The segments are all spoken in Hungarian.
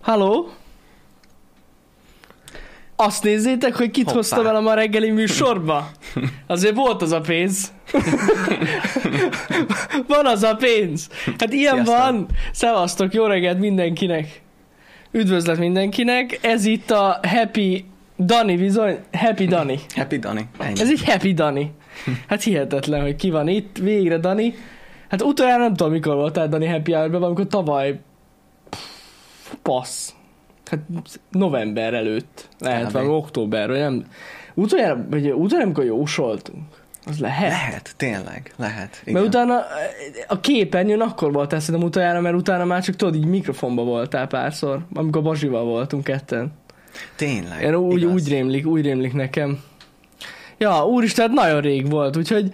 Halló? Azt nézzétek, hogy kit Hoppá. hozta velem a reggeli műsorba. Azért volt az a pénz. van az a pénz. Hát ilyen Sziasztok. van. Szevasztok, jó reggelt mindenkinek. Üdvözlet mindenkinek. Ez itt a Happy Dani bizony. Happy Dani. Happy Dani. Ennyi. Ez egy Happy Dani. Hát hihetetlen, hogy ki van itt. Végre Dani. Hát utoljára nem tudom, mikor voltál Dani Happy Hour-ben, amikor tavaly passz. Hát november előtt. Lehet valami október, vagy nem. Utoljára, vagy utoljára, amikor jósoltunk. Az lehet. Lehet, tényleg, lehet. Igen. Mert utána a képernyőn akkor voltál szerintem utoljára, mert utána már csak tudod, így mikrofonba voltál párszor, amikor Bazsival voltunk ketten. Tényleg, Én úgy, igaz. úgy rémlik, úgy rémlik nekem. Ja, úristen, hát nagyon rég volt, úgyhogy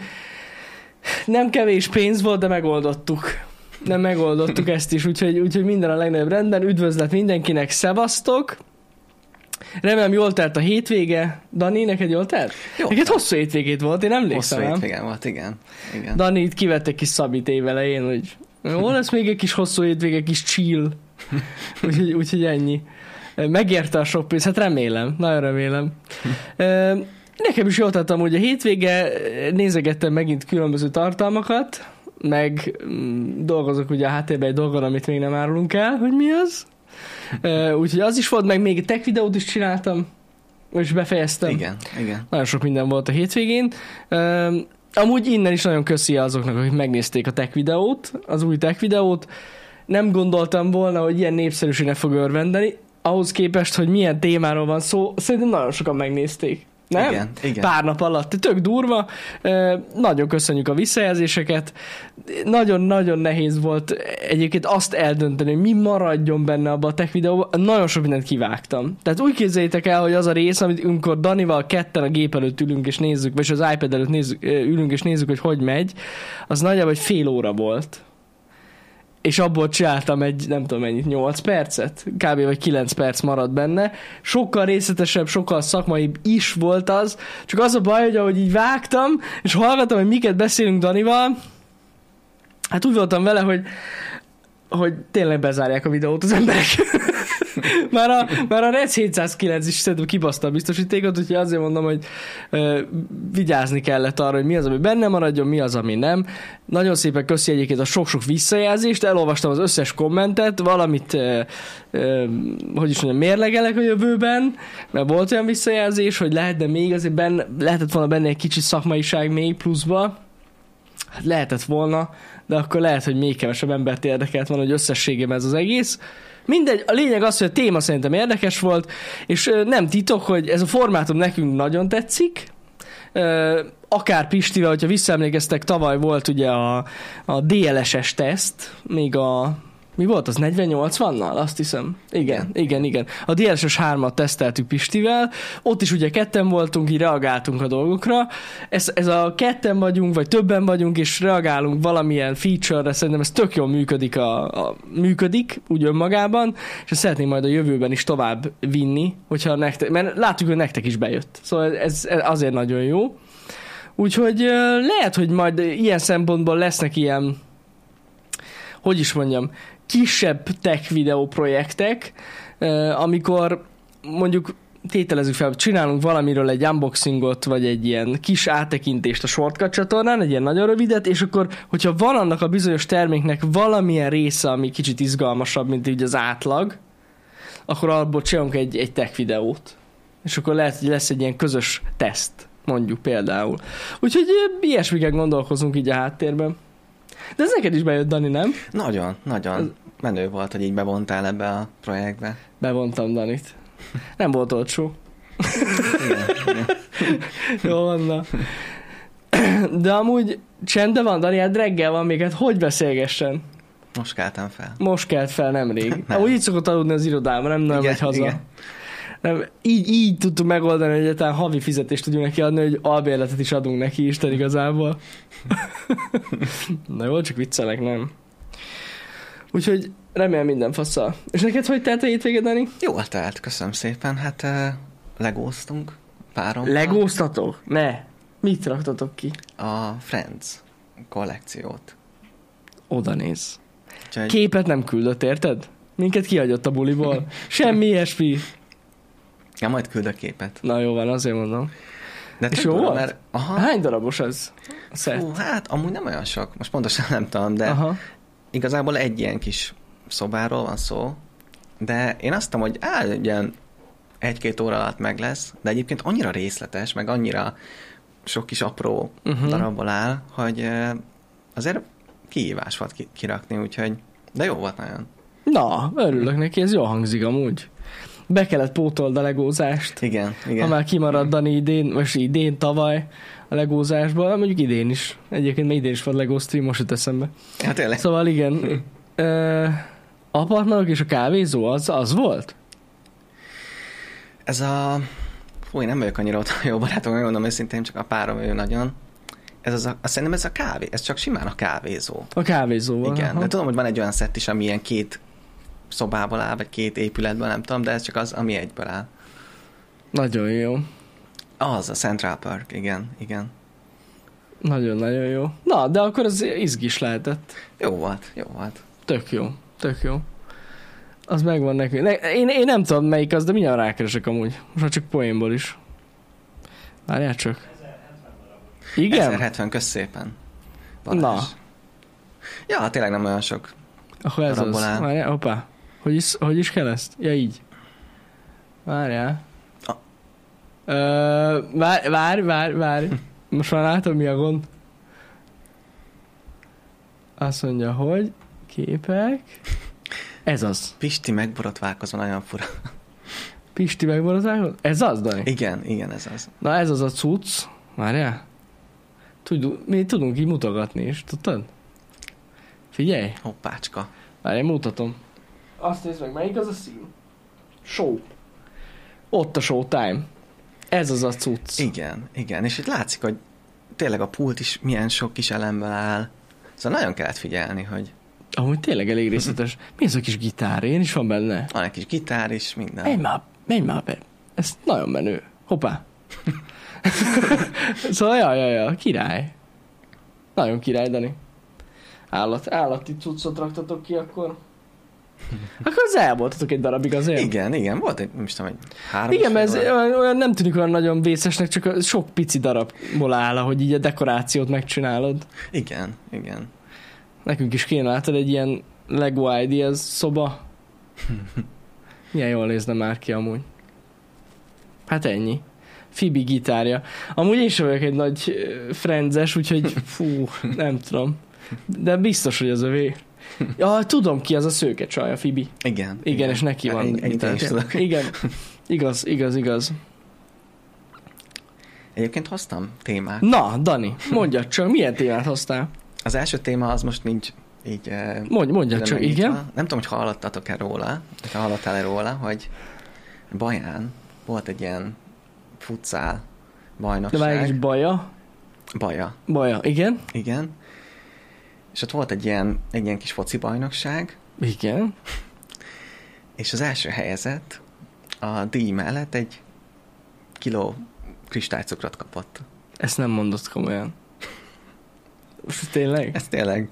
nem kevés pénz volt, de megoldottuk. Nem megoldottuk ezt is, úgyhogy, úgyhogy minden a legnagyobb rendben. Üdvözlet mindenkinek, szevasztok! Remélem jól telt a hétvége. Dani, neked jól telt? Jó, Neked hosszú hétvégét volt, én hosszú emlékszem. nem? hétvégén volt, igen. igen. Dani itt kivett egy kis szabit évelején, hogy jó lesz még egy kis hosszú hétvége, egy kis chill. Úgyhogy, úgyhogy ennyi. Megérte a sok pénz, hát remélem, nagyon remélem. Nekem is jól tettem, hogy a hétvége nézegettem megint különböző tartalmakat, meg mm, dolgozok ugye a háttérben egy dolgon, amit még nem árulunk el, hogy mi az. Úgyhogy az is volt, meg még egy tech videót is csináltam, és befejeztem. Igen, igen. Nagyon sok minden volt a hétvégén. Amúgy innen is nagyon köszi azoknak, akik megnézték a tech videót, az új tech videót. Nem gondoltam volna, hogy ilyen népszerűségnek fog örvendeni. Ahhoz képest, hogy milyen témáról van szó, szerintem nagyon sokan megnézték. Nem? Igen, igen. Pár nap alatt. Tök durva. Nagyon köszönjük a visszajelzéseket. Nagyon-nagyon nehéz volt egyébként azt eldönteni, hogy mi maradjon benne abba a tech videóban. Nagyon sok mindent kivágtam. Tehát úgy képzeljétek el, hogy az a rész, amit amikor Danival ketten a gép előtt ülünk és nézzük, vagy az iPad előtt nézzük, ülünk és nézzük, hogy hogy megy, az nagyjából egy fél óra volt és abból csináltam egy, nem tudom mennyit, 8 percet, kb. vagy 9 perc maradt benne. Sokkal részletesebb, sokkal szakmaibb is volt az, csak az a baj, hogy ahogy így vágtam, és hallgattam, hogy miket beszélünk Danival, hát úgy voltam vele, hogy hogy tényleg bezárják a videót az emberek. már, a, már a Red 709 is szerintem kibaszta a biztosítékot, úgyhogy azért mondom, hogy ö, vigyázni kellett arra, hogy mi az, ami benne maradjon, mi az, ami nem. Nagyon szépen köszi egyébként a sok-sok visszajelzést, elolvastam az összes kommentet, valamit, ö, ö, hogy is mondjam, mérlegelek a jövőben, mert volt olyan visszajelzés, hogy lehetne még azért benne, lehetett volna benne egy kicsi szakmaiság még pluszba, Hát lehetett volna, de akkor lehet, hogy még kevesebb embert érdekelt volna, hogy összességében ez az egész. Mindegy, a lényeg az, hogy a téma szerintem érdekes volt, és nem titok, hogy ez a formátum nekünk nagyon tetszik. Akár Pistivel, hogyha visszaemlékeztek, tavaly volt ugye a, a DLSS teszt, még a mi volt az, 40-80-nal? Azt hiszem. Igen, igen, igen. A DLSS 3-at teszteltük Pistivel, ott is ugye ketten voltunk, így reagáltunk a dolgokra. Ez, ez a ketten vagyunk, vagy többen vagyunk, és reagálunk valamilyen feature-re, szerintem ez tök jól működik, a, a, működik úgy önmagában, és ezt szeretném majd a jövőben is tovább vinni, hogyha nektek, mert látjuk, hogy nektek is bejött. Szóval ez, ez azért nagyon jó. Úgyhogy lehet, hogy majd ilyen szempontból lesznek ilyen, hogy is mondjam, kisebb tech videó projektek, amikor mondjuk tételezzük fel, csinálunk valamiről egy unboxingot, vagy egy ilyen kis áttekintést a Shortcut csatornán, egy ilyen nagyon rövidet, és akkor, hogyha van annak a bizonyos terméknek valamilyen része, ami kicsit izgalmasabb, mint így az átlag, akkor abból csinálunk egy, egy tech videót. És akkor lehet, hogy lesz egy ilyen közös teszt, mondjuk például. Úgyhogy ilyesmiket gondolkozunk így a háttérben. De ez neked is bejött, Dani, nem? Nagyon, nagyon menő volt, hogy így bevontál ebbe a projektbe. Bevontam Danit. Nem volt olcsó. Jó van, na. De amúgy csende van, Dani, hát reggel van még, hát hogy beszélgessen? Most keltem fel. Most kelt fel nemrég. Nem. Amúgy így szokott aludni az irodában, nem nagyon megy haza. igen. Nem, így, így tudtuk megoldani, hogy egyáltalán havi fizetést tudjunk neki adni, hogy albérletet is adunk neki Isten igazából. Na jó, csak viccelek, nem? Úgyhogy remélem minden faszal. És neked hogy telt a hétvége, Dani? Jól telt, köszönöm szépen. Hát uh, legóztunk párom. Legóztatok? Ne. Mit raktatok ki? A Friends kollekciót. Oda néz. Úgyhogy Képet nem küldött, érted? Minket kihagyott a buliból. Semmi ilyesmi. Ja, majd küldök képet. Na jó van, azért mondom. De És jó volt? Mert, aha, Hány darabos? A szett? Hú, hát amúgy nem olyan sok. Most pontosan nem tudom, de Aha. igazából egy ilyen kis szobáról van szó. De én azt mondom, hogy áll, ilyen egy-két óra alatt meg lesz, de egyébként annyira részletes, meg annyira sok kis apró Uh-huh. darabból áll, hogy azért kihívás volt ki- kirakni, úgyhogy de jó volt nagyon. Na, örülök neki, ez jól hangzik amúgy. Be kellett pótold a legózást. Igen, igen. Ha már kimaradt Dani idén, most idén, tavaly a legózásból, mondjuk idén is. Egyébként még idén is volt legó stream, most jut eszembe. Hát tényleg. Szóval igen. Ö, apartmanok és a kávézó, az, az volt? Ez a... Fú, én nem vagyok annyira ott jó barátom, megmondom őszintén, csak a párom ő nagyon. Ez az a, azt szerintem ez a kávé, ez csak simán a kávézó. A kávézóval. Igen, aha. de tudom, hogy van egy olyan szett is, ami ilyen két szobából áll, vagy két épületből, nem tudom, de ez csak az, ami egyből áll. Nagyon jó. Az, a Central Park, igen, igen. Nagyon-nagyon jó. Na, de akkor az izgis lehetett. Jó volt, jó volt. Tök jó. Tök jó. Az megvan nekünk. Ne, én, én nem tudom melyik az, de mindjárt rákeresek amúgy. Most csak poénból is. Várjál csak. Igen? 1070, kösz szépen. Balázs. Na. Ja, tényleg nem olyan sok. Akkor ez az. Várjál, hoppá. Hogy is, hogy is kell ezt? Ja, így. Várjál. A- Ö, várj, várj, várj, várj. Most már látom, mi a gond. Azt mondja, hogy képek. Ez az. Pisti megborotválkozva nagyon fura. Pisti megmaradása? Ez az, Dani? Igen, igen, ez az. Na ez az a cucc. Várjál. Tudjuk, mi tudunk így mutogatni is, tudtad? Figyelj, Hoppácska. várj, mutatom. Azt nézd meg, melyik az a szín? Show. Ott a showtime. Ez az a cucc. Igen, igen. És itt látszik, hogy tényleg a pult is milyen sok kis elemből áll. Szóval nagyon kellett figyelni, hogy Amúgy tényleg elég részletes. Mi ez a kis gitár? Én is van benne. van egy kis gitár is, minden. Menj már, menj már be. Ez nagyon menő. Hoppá. szóval, ja, ja, ja, király. Nagyon király, Dani. Állat, állati cuccot raktatok ki, akkor... Akkor az elvoltatok egy darabig azért. Igen, igen, volt egy, nem is tudom, egy három Igen, ez olyan, olyan nem tűnik olyan nagyon vészesnek, csak sok pici darabból áll, hogy így a dekorációt megcsinálod. Igen, igen. Nekünk is kéne látod egy ilyen Lego Ideas szoba. Milyen jól nézne már ki amúgy. Hát ennyi. Fibi gitárja. Amúgy én sem vagyok egy nagy frenzes, úgyhogy fú, nem tudom. De biztos, hogy az övé. Ja, tudom ki az a szőke csaj, a Fibi. Igen. Igen, és neki van. Én is gitárja. tudok. Igen. Igaz, igaz, igaz. Egyébként hoztam témát. Na, Dani, mondjad csak, milyen témát hoztál? Az első téma az most nincs így... Mondj, mondjad külön csak, igen? Nem tudom, hogy hallottatok-e róla, vagy ha hallottál-e róla, hogy Baján volt egy ilyen futszál De bajnokság. várj, egy baja. Baja, Baja, igen? igen. És ott volt egy ilyen, egy ilyen kis foci bajnokság, Igen. és az első helyezett a díj mellett egy kiló kristálycukrot kapott. Ezt nem mondott komolyan. Most tényleg? Ez tényleg.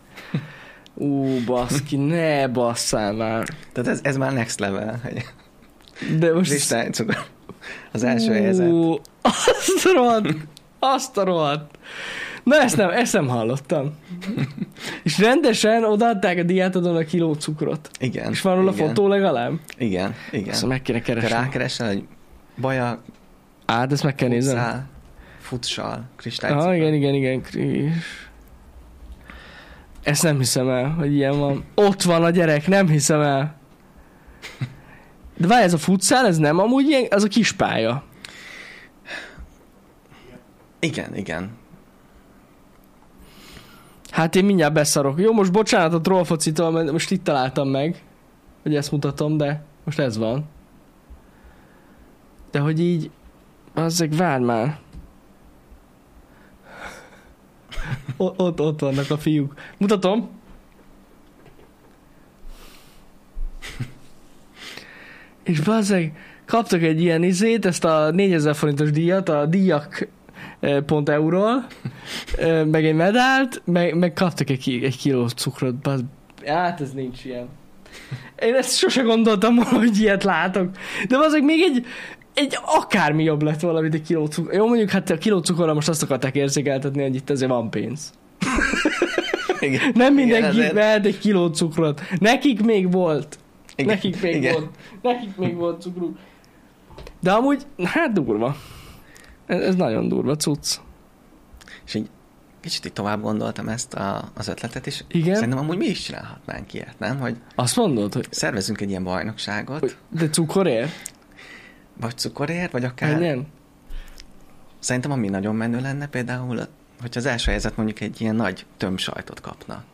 Ú, baszki, ne basszál már. Tehát ez, ez már next level, hogy De most... kristálycukor. Az első helyezett. Ú, Azt a rohadt, azt a rohadt. Na ezt nem, ezt nem hallottam. És rendesen odaadták a diátodon a kiló cukrot. Igen. És van róla fotó legalább? Igen, igen. Ezt meg kéne Te keresni. rákeresel, hogy baja, Á, ezt meg kell futszál, futsal, kristálycukor. Ah, igen, igen, igen, Kris. Ezt nem hiszem el, hogy ilyen van. Ott van a gyerek, nem hiszem el. De várj, ez a futszál, ez nem amúgy ilyen, az a kis pálya. Igen, igen. Hát én mindjárt beszarok. Jó, most bocsánat a trollfocitól, mert most itt találtam meg, hogy ezt mutatom, de most ez van. De hogy így, azzeg vár már. O- ott, ott vannak a fiúk. Mutatom. És bazzeg, kaptak egy ilyen izét, ezt a 4000 forintos díjat, a díjak pont euról, meg egy medált, meg, meg kaptak egy, egy kiló cukrot. Bazd. Hát ez nincs ilyen. Én ezt sose gondoltam hogy ilyet látok. De azok még egy, egy akármi jobb lett volna, mint egy kiló cukor. Jó, mondjuk hát a kiló cukorra most azt akarták érzékeltetni, hogy itt azért van pénz. Igen. Nem mindenki Igen, vehet egy kiló cukrot. Nekik még volt. Igen, Nekik még igen. volt. Nekik még volt cukruk. De amúgy, hát durva. Ez, ez nagyon durva cucc. És így kicsit így tovább gondoltam ezt a, az ötletet, és Igen? szerintem amúgy mi is csinálhatnánk ilyet, nem? Hogy Azt mondod, hogy, szervezünk egy ilyen bajnokságot, hogy de cukorért? vagy cukorért, vagy akár... Menjen? Szerintem ami nagyon menő lenne például, hogyha az első helyzet mondjuk egy ilyen nagy tömsajtot kapna.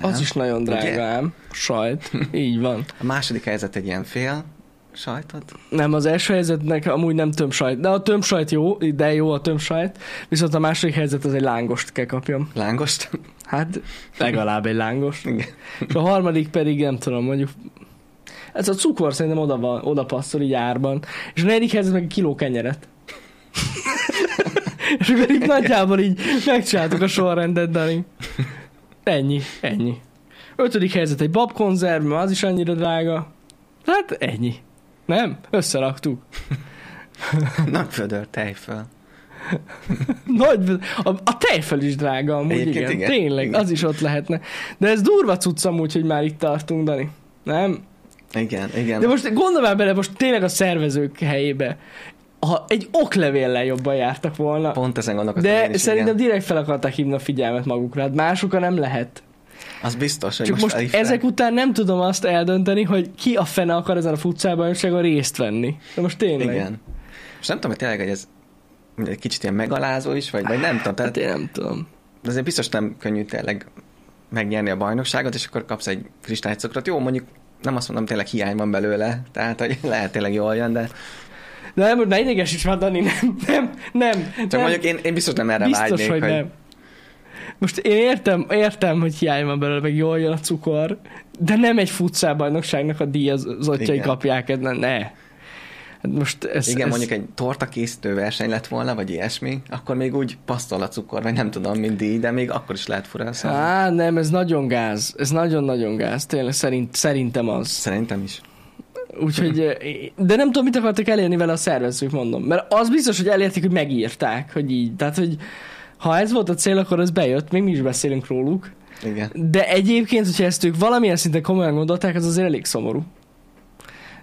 Nem? Az is nagyon drága ám. Sajt. Így van. A második helyzet egy ilyen fél sajtot. Nem, az első helyzetnek amúgy nem tömsajt. De a tömsajt jó, de jó a tömsajt. Viszont a második helyzet az egy lángost kell kapjam. Lángost. Hát legalább egy lángos. Igen. És a harmadik pedig nem tudom, mondjuk ez a cukor szerintem oda, van, oda passzol így árban. És a negyedik helyzet meg egy kiló kenyeret. és akkor így nagyjából így megcsináltuk a sorrendet, Dani. Ennyi, ennyi. Ötödik helyzet egy babkonzerv, mert az is annyira drága. Hát ennyi. Nem? Összeraktuk. Nagy födör tejföl. Nagy, a, a tejfel is drága amúgy, Egyébként igen. igen, Tényleg, igen. az is ott lehetne. De ez durva cucc amúgy, hogy már itt tartunk, Dani. Nem? Igen, igen. De most gondolj már bele, most tényleg a szervezők helyébe. Ha egy oklevéllel jobban jártak volna, Pont ezen gondolkoztam de én is, szerintem igen. direkt fel akarták hívni a figyelmet magukra. Hát másokra nem lehet. Az biztos, hogy Csak most, elifel- ezek után nem tudom azt eldönteni, hogy ki a fene akar ezen a futcálbajnokságon részt venni. De most tényleg. Igen. És nem tudom, hogy tényleg, hogy ez egy kicsit ilyen megalázó is, vagy, vagy nem tudom. Hát Tehát én nem tudom. de azért biztos nem könnyű tényleg megnyerni a bajnokságot, és akkor kapsz egy kristálycukrot. Jó, mondjuk nem azt mondom, tényleg hiány van belőle, tehát hogy lehet tényleg jól jön, de De nem, ne idegesíts már, Dani, nem, nem, nem. csak nem. mondjuk én, én biztos nem erre Biztos, vágynék, hogy, nem. Most én értem, értem, hogy hiány van belőle, meg jól jön a cukor, de nem egy futszálbajnokságnak a díjazottjai Igen. kapják, ne. ne. Hát most ez, Igen, ez, mondjuk egy torta készítő verseny lett volna, vagy ilyesmi, akkor még úgy pasztol a cukor, vagy nem tudom, mint díj, de még akkor is lehet fura szóval Á, nem, ez nagyon gáz. Ez nagyon-nagyon gáz. Tényleg szerint, szerintem az. Szerintem is. Úgyhogy, de nem tudom, mit akartak elérni vele a szervezők, mondom. Mert az biztos, hogy elérték, hogy megírták, hogy így. Tehát, hogy ha ez volt a cél, akkor ez bejött, még mi is beszélünk róluk. Igen. De egyébként, hogyha ezt ők valamilyen szinten komolyan gondolták, az azért elég szomorú.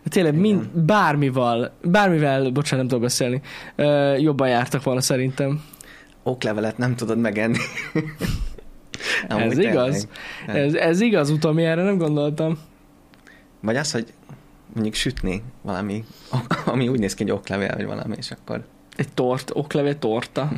Tényleg mind, bármival, bármivel, bocsánat, nem tudok beszélni, ö, jobban jártak volna szerintem. Oklevelet nem tudod megenni. ez Amúgy igaz. tényleg. Ez, ez igaz, utom, erre nem gondoltam. Vagy az, hogy mondjuk sütni valami, ami úgy néz ki, hogy oklevél, vagy valami, és akkor... Egy tort, oklevél torta.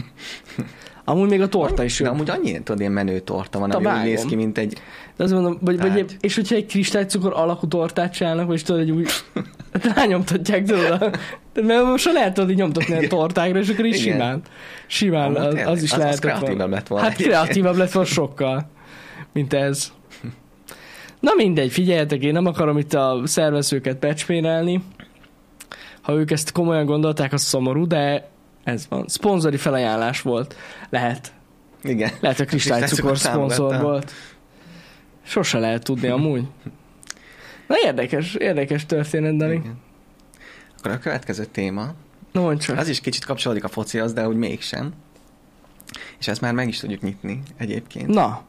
Amúgy még a torta is De jó. amúgy annyi, tudod, ilyen menő torta van, ami úgy néz ki, mint egy... De azt mondom, vagy, vagy, és hogyha egy kristálycukor alakú tortát csinálnak, vagy tudod, egy úgy rányomtatják, tudod, a, de mert most lehet tudod így nyomtatni a Igen. tortákra, és akkor így Igen. simán, simán az, tényleg, az is az- az lehet. kreatívabb lett volna Hát kreatívabb lett volna sokkal, mint ez. Na mindegy, figyeljetek, én nem akarom itt a szervezőket pecspérelni. Ha ők ezt komolyan gondolták, az szomorú, de ez van. Szponzori felajánlás volt. Lehet. Igen. Lehet, a kristálycukor szponzor volt. Sose lehet tudni amúgy. Na érdekes, érdekes történet, Dani. Igen. Akkor a következő téma, Na mondd csak. az is kicsit kapcsolódik a focihoz, de úgy mégsem. És ezt már meg is tudjuk nyitni egyébként. Na,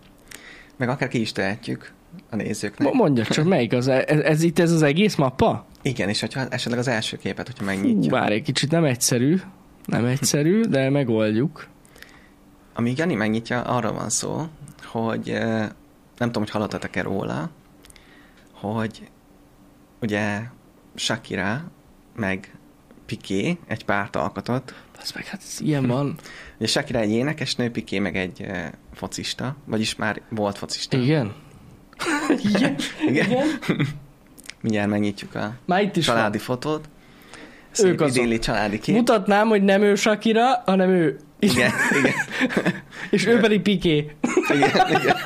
Meg akár ki is tehetjük a nézőknek. mo- mondja csak, melyik az? Ez, ez itt ez az egész mappa? Igen, és hogyha esetleg az első képet, hogyha Hú, megnyitjuk. várj egy kicsit, nem egyszerű. Nem egyszerű, de megoldjuk. Amíg Jani megnyitja, arról van szó, hogy nem tudom, hogy hallottatok-e róla, hogy ugye Shakira meg Piqué egy párt alkotott. Az meg, hát ez ilyen van. Ugye Shakira egy énekesnő, Piqué meg egy focista, vagyis már volt focista. Igen? Igen? Igen. Igen? Mindjárt megnyitjuk a Már itt is családi van. fotót. Ők Szép azok. idilli családi kép. Mutatnám, hogy nem ő Shakira, hanem ő. Igen, igen, És ő pedig Piqué. igen, igen.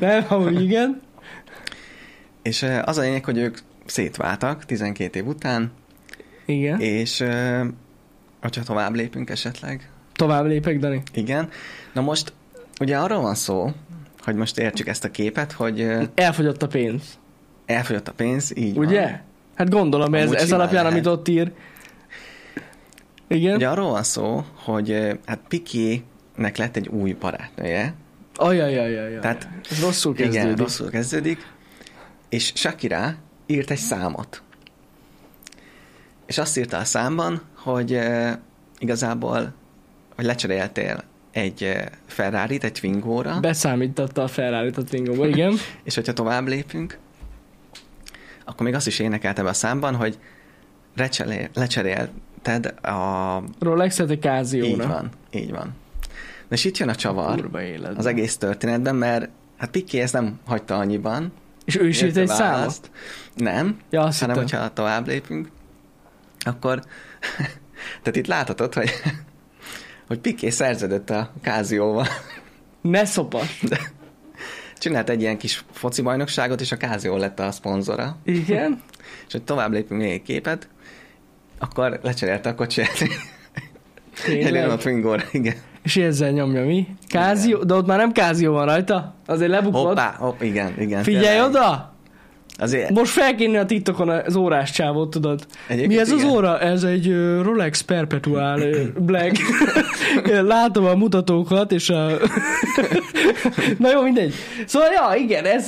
Nem, amúgy igen. És az a lényeg, hogy ők szétváltak 12 év után, Igen. és hogyha tovább lépünk esetleg, Tovább lépek, Dani. igen. Na most ugye arról van szó, hogy most értsük ezt a képet, hogy Elfogyott a pénz. elfogyott a pénz, így Ugye? van. Hát gondolom, ez, Amúgy ez alapján, lehet. amit ott ír. Igen? Ugye arról van szó, hogy ö, hát Pikének lett egy új barátnője, Ajajajajaj. Tehát- ez rosszul kezdődik. Igen, rosszul kezdődik. És Shakira írt egy számot. És azt írta a számban, hogy uh, igazából, hogy lecseréltél egy uh, Ferrari-t egy Twingóra, Beszámította a ferrari a Twingóba, igen. és hogyha tovább lépünk, akkor még azt is énekelte be a számban, hogy lecserél, lecserélted a... Rolex-et egy Így Casio-ra. van, így van. De és itt jön a csavar az egész történetben, mert hát Piqué ezt nem hagyta annyiban, És ő is írt egy választ. számot? Nem, Ja, azt hanem hittem. hogyha tovább lépünk, akkor tehát itt láthatod, hogy, hogy Piqué szerződött a Kázióval. Ne szopas. Csinált egy ilyen kis foci bajnokságot, és a Kázió lett a szponzora. Igen. És hogy tovább lépünk még egy képet, akkor lecserélte a kocsiját. Tényleg? a Twingóra, igen. És ezzel nyomja mi? Kázió? De ott már nem Kázió van rajta? Azért lebukott. Hoppá, hopp, igen, igen. Figyelj tényleg. oda! Azért, Most fel kéne a TikTokon az órás csávót, tudod. Egyébként Mi ez az igen. óra? Ez egy Rolex Perpetual Black. Látom a mutatókat, és a... Na jó, mindegy. Szóval, ja, igen, ez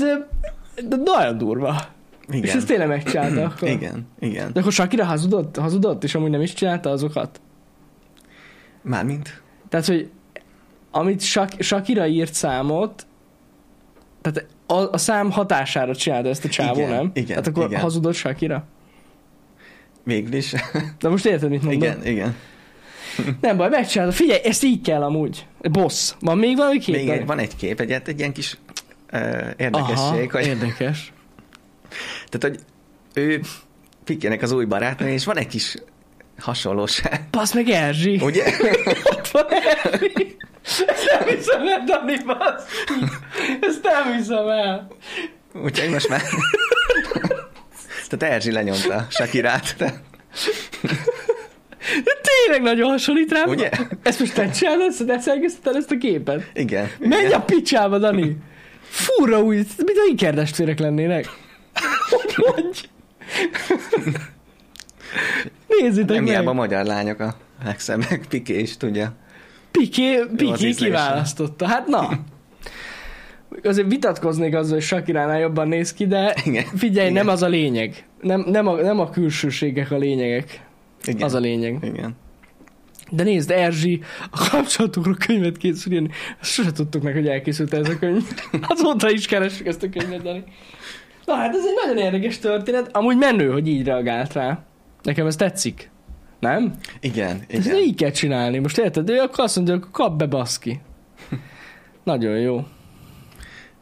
nagyon durva. Igen. És ezt tényleg megcsinálta akkor. Igen, igen. De akkor Shakira hazudott, hazudott, és amúgy nem is csinálta azokat. Mármint? Tehát, hogy amit Shak- Shakira írt számot, tehát a, a szám hatására csinálta ezt a csávó, Igen, nem? igen, Tehát akkor igen. hazudott Shakira? Végül is. De most érted, mit mondom? igen, igen. Nem baj, megcsinálta. Figyelj, ezt így kell amúgy. Boss. Van még valami kép? Még egy, van egy kép, egy, egy ilyen kis uh, érdekesség, hogy, érdekes. Tehát, hogy ő Pikének az új barátnő, és van egy kis hasonlóság. Passz meg Erzsi. Ugye? Ott van Erzsi. Ezt nem hiszem el, Dani, bassz. Ezt nem hiszem el. Úgyhogy most már... Tehát Erzsi lenyomta Sakirát. De... De tényleg nagyon hasonlít rám. Ugye? Ezt most te csinálod, ezt, te szerkesztetted ezt a képet? Igen. Menj igen. a picsába, Dani! Furra új, mint a ikerdestvérek lennének. Hogy mondj? Nézzétek Nem meg! a magyar lányok a legszebbek, Piké is tudja. Piké, Piké kiválasztotta. Hát na. Azért vitatkoznék azzal, hogy Sakiránál jobban néz ki, de Igen. figyelj, Igen. nem az a lényeg. Nem, nem, a, nem a külsőségek a lényegek. Igen. Az a lényeg. Igen. De nézd, Erzsi a kapcsolatokról könyvet készül írni. Sose tudtuk meg, hogy elkészült ez a könyv. Azóta is keressük ezt a könyvet, Dani. Na hát ez egy nagyon érdekes történet. Amúgy menő, hogy így reagált rá. Nekem ez tetszik. Nem? Igen, Ezt igen. így kell csinálni. Most érted? Ő akkor azt mondja, hogy kap be baszki. Nagyon jó.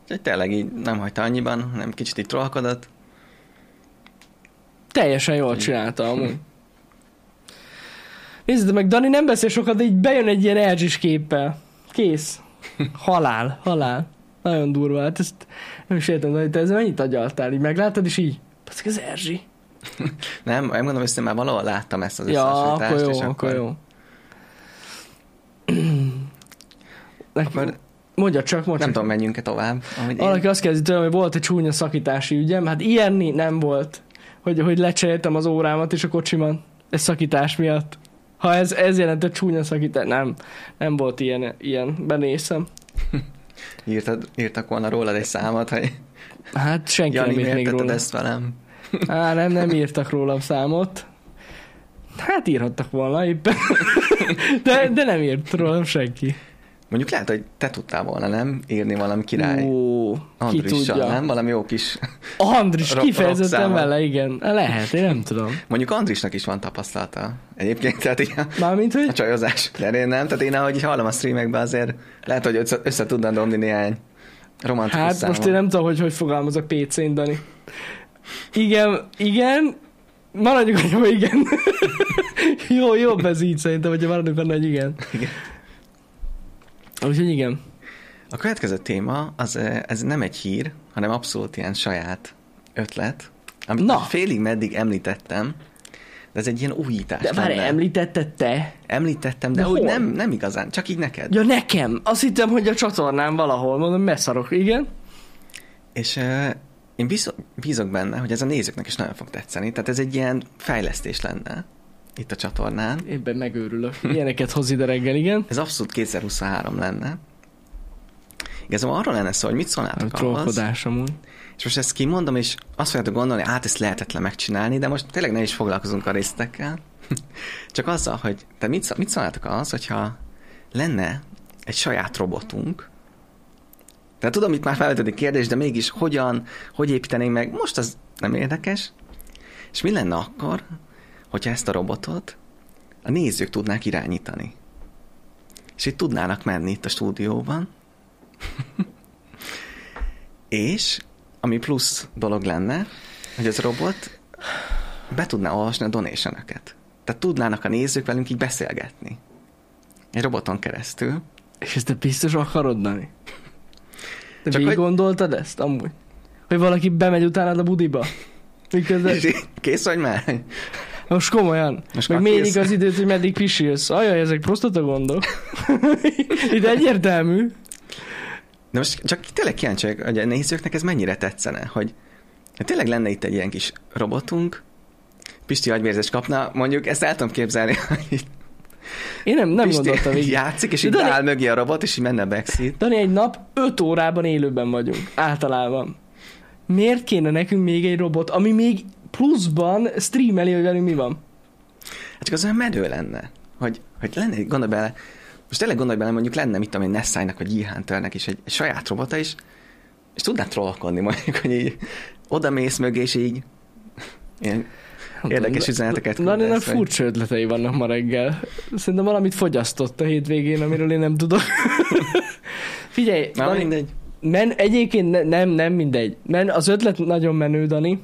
Úgyhogy tényleg így nem hagyta annyiban, hanem kicsit így trollkodott. Teljesen jól csinálta amúgy. Nézd meg, Dani nem beszél sokat, de így bejön egy ilyen erzsis képpel. Kész. Halál, halál. Nagyon durva. Hát ezt nem is értem, hogy te ezzel mennyit agyaltál? Így meglátod, és így. Baszki, ez Erzsi. Nem, nem gondolom, hogy már valahol láttam ezt az Ja, akkor jó, és akkor jó. Neki, Akkor mondja csak, mondja. nem tudom, menjünk-e tovább. Ahogy én. Valaki azt kérdezi tőlem, hogy volt egy csúnya szakítási ügyem. Hát ilyen nem volt. Hogy, hogy lecseréltem az órámat és a kocsiman. Ez szakítás miatt. Ha ez, ez jelentett csúnya szakítás, nem. Nem volt ilyen, ilyen benézem. Írtad, írtak volna rólad egy számot, hogy Hát senki Jani, nem írt még róla. ezt velem? Á, nem, nem írtak rólam számot. Hát írhattak volna éppen. De, de nem írt rólam senki. Mondjuk lehet, hogy te tudtál volna, nem? Írni valami király. Ó, ki tudja. nem? Valami jó kis... Andris Ro- kifejezetten vele, igen. Lehet, én nem tudom. Mondjuk Andrisnak is van tapasztalata. Egyébként, tehát a, Mármint, hogy a csajozás terén nem. Tehát én ahogy hallom a streamekben azért lehet, hogy össze, össze tudna dobni néhány romantikus Hát számot. most én nem tudom, hogy hogy fogalmazok PC-n, Dani. Igen, igen, maradjunk annyi, hogy igen. jó, jobb ez így szerintem, hogyha maradunk benne, hogy igen. Igen. Úgyhogy igen. A következő téma, az, eh, ez nem egy hír, hanem abszolút ilyen saját ötlet, amit Na. Félig meddig említettem, de ez egy ilyen újítás. De lenne. említetted te? Említettem, de, De hol? nem, nem igazán, csak így neked. Ja, nekem. Azt hittem, hogy a csatornán valahol, mondom, messzarok, igen. És uh, én bízok, bízok benne, hogy ez a nézőknek is nagyon fog tetszeni. Tehát ez egy ilyen fejlesztés lenne itt a csatornán. Éppen megőrülök. Ilyeneket hoz ide reggel, igen. Ez abszolút 2023 lenne. Igazából arról lenne szó, hogy mit A szólnátok ahhoz, trollkodás amúgy. és most ezt kimondom, és azt fogjátok gondolni, hát ezt lehetetlen megcsinálni, de most tényleg ne is foglalkozunk a részletekkel. Csak azzal, hogy te mit, mit szólnátok az, hogyha lenne egy saját robotunk, tehát tudom, itt már felvetődik kérdés, de mégis hogyan, hogy építenénk meg, most az nem érdekes. És mi lenne akkor, hogyha ezt a robotot a nézők tudnák irányítani? És itt tudnának menni itt a stúdióban, és ami plusz dolog lenne, hogy az robot be tudná olvasni a donation Tehát tudnának a nézők velünk így beszélgetni. Egy roboton keresztül. És ezt te biztos akarod, Dani? Te Csak hogy- gondoltad ezt amúgy? Hogy valaki bemegy utánad a budiba? Miközben... És kész vagy már? Most komolyan. Most Meg kész. az időt, hogy meddig pisilsz. Ajaj, ezek prostata gondok. Itt egyértelmű. De most csak tényleg kíváncsi hogy a nézőknek ez mennyire tetszene, hogy hogy tényleg lenne itt egy ilyen kis robotunk, Pisti agyvérzést kapna, mondjuk ezt el tudom képzelni, hogy így Én nem, nem Pisti gondoltam végig. játszik, és De így Dani- áll mögé a robot, és így menne backseat. Dani, egy nap 5 órában élőben vagyunk. Általában. Miért kéne nekünk még egy robot, ami még pluszban streameli, hogy velünk mi van? Hát csak az olyan menő lenne, hogy, hogy lenne, gondolj bele, most tényleg gondolj bele, mondjuk lenne, mit tudom én, Nessájnak, vagy Ihánternek is egy, egy saját robota is, és tudná trollkodni mondjuk, hogy így oda mész mögé, és így ilyen érdekes üzeneteket Daninak küldesz, vagy- furcsa ötletei vannak ma reggel. Szerintem valamit fogyasztott a hétvégén, amiről én nem tudok. Figyelj, Na, Dani, mindegy. Men, egyébként ne, nem, nem mindegy. Men, az ötlet nagyon menő, Dani,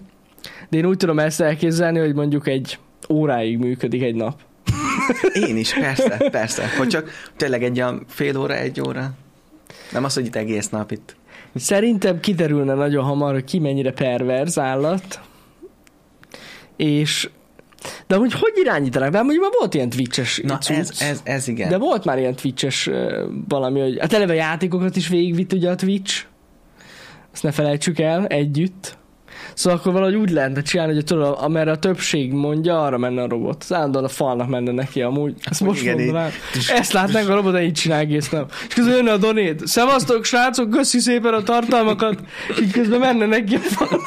de én úgy tudom ezt elképzelni, hogy mondjuk egy óráig működik egy nap. Én is, persze, persze. Hogy csak tényleg egy olyan fél óra, egy óra. Nem az, hogy itt egész nap itt. Szerintem kiderülne nagyon hamar, hogy ki mennyire perverz állat, és de hogy hogy irányítanak? De mondjuk már volt ilyen twitches Na cucc. ez, ez, ez igen. De volt már ilyen twitches valami, hogy hát eleve játékokat is végigvitt ugye a Twitch. Azt ne felejtsük el, együtt. Szóval akkor valahogy úgy lehetne csinálni, hogy tudod, amerre a többség mondja, arra menne a robot. Az állandóan a falnak menne neki amúgy. Ezt most Igen, így. mondanám. Ezt látnánk a robot, de így csinál egész nap. És közben jönne a donét. Szevasztok, srácok, köszi szépen a tartalmakat. Így közben menne neki a falnak.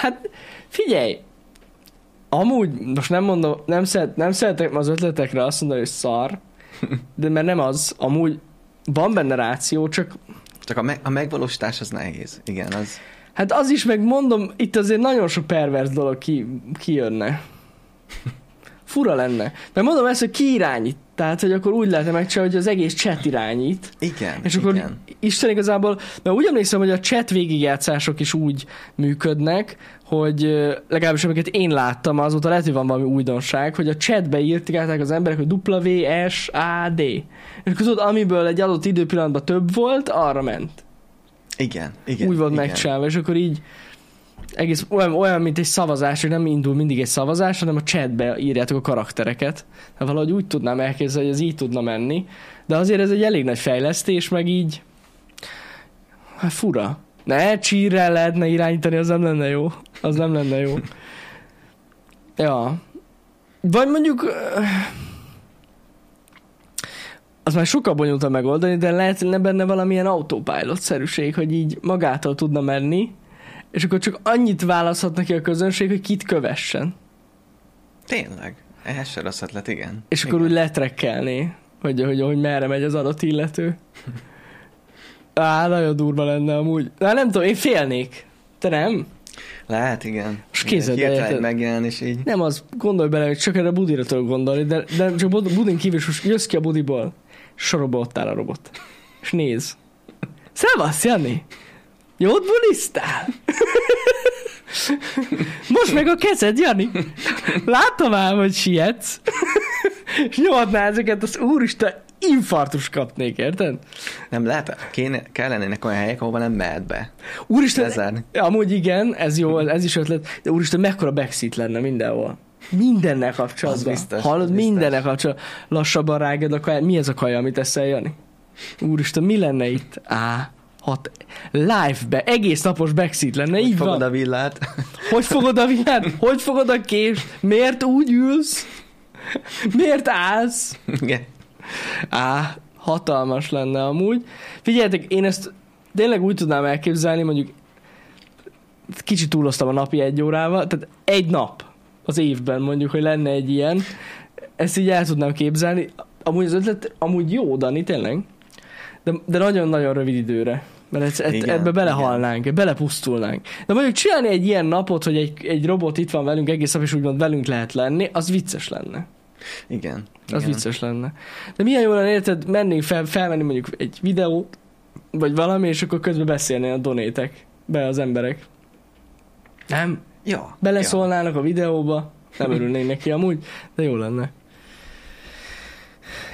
Hát figyelj, amúgy, most nem mondom, nem, szeret, nem szeretek az ötletekre azt mondani, hogy szar, de mert nem az, amúgy van benne ráció, csak Csak a, me- a megvalósítás az nehéz. Igen, az... hát az is meg mondom, itt azért nagyon sok pervers dolog ki, kijönne. Fura lenne. Mert mondom ezt, hogy ki irányít. Tehát, hogy akkor úgy lehetne megcsinálni, hogy az egész chat irányít. Igen, És akkor igen. Isten igazából, mert úgy emlékszem, hogy a chat végigjátszások is úgy működnek, hogy legalábbis amiket én láttam, azóta lehet, hogy van valami újdonság, hogy a chatbe írták az emberek, hogy W, S, A, D. És akkor tudod, amiből egy adott időpillanatban több volt, arra ment. Igen, igen. úgy volt igen. megcsinálva, és akkor így egész olyan, olyan, mint egy szavazás, hogy nem indul mindig egy szavazás, hanem a chatbe írjátok a karaktereket. Hát valahogy úgy tudnám elképzelni, hogy ez így tudna menni. De azért ez egy elég nagy fejlesztés, meg így hát fura. Ne, csírrel lehetne irányítani, az nem lenne jó. Az nem lenne jó. Ja. Vagy mondjuk az már sokkal bonyolultabb megoldani, de lehetne benne valamilyen autopilot-szerűség, hogy így magától tudna menni, és akkor csak annyit választhat neki a közönség, hogy kit kövessen. Tényleg. Ehhez se rossz ötlet, igen. És akkor igen. úgy letrekkelné, hogy, hogy, hogy merre megy az adott illető. Á, nagyon durva lenne amúgy. Na nem tudom, én félnék. Te nem? Lehet, igen. Igen, képzeld el, hirtelen megjelen, és így. Nem az, gondolj bele, hogy csak erre a budira tudok gondolni, de, de csak bud- budin kívül, és most jössz ki a budiból, sorokba ott áll a robot. És néz. Szevasz, Jani! Jót buliztál? Most meg a kezed, Jani! Látom ám, hogy sietsz. És nyomadná ezeket, az úristen, infartus kapnék, érted? Nem lehet, kéne, kellenének olyan helyek, ahova nem mehet be. Úristen, Lezárni. amúgy igen, ez jó, ez is ötlet, de úristen, mekkora backseat lenne mindenhol. Mindennel kapcsolatban. Az biztos, Hallod, biztos. mindennel kapcsolatban. Lassabban ráged a kaját. Mi ez a kaja, amit eszel, Jani? Úristen, mi lenne itt? Á, Hat, live-be, egész napos backseat lenne, így Fogod van. a villát. Hogy fogod a villát? Hogy fogod a kést? Miért úgy ülsz? Miért állsz? Igen. Á, hatalmas lenne amúgy. Figyeljetek, én ezt tényleg úgy tudnám elképzelni, mondjuk kicsit túloztam a napi egy órával, tehát egy nap az évben mondjuk, hogy lenne egy ilyen, ezt így el tudnám képzelni. Amúgy az ötlet, amúgy jó, Dani, tényleg, de, de nagyon-nagyon rövid időre. Mert ez, ez, Igen, ebbe belehalnánk, belepusztulnánk. De mondjuk csinálni egy ilyen napot, hogy egy, egy robot itt van velünk egész nap, és úgymond velünk lehet lenni, az vicces lenne. Igen. Az igen. vicces lenne. De milyen jó lenne, érted, mennénk fel, felvenni mondjuk egy videót, vagy valami, és akkor közben beszélni a donétek be az emberek. Nem? Ja. Beleszólnának a videóba, nem örülnénk neki amúgy, de jó lenne.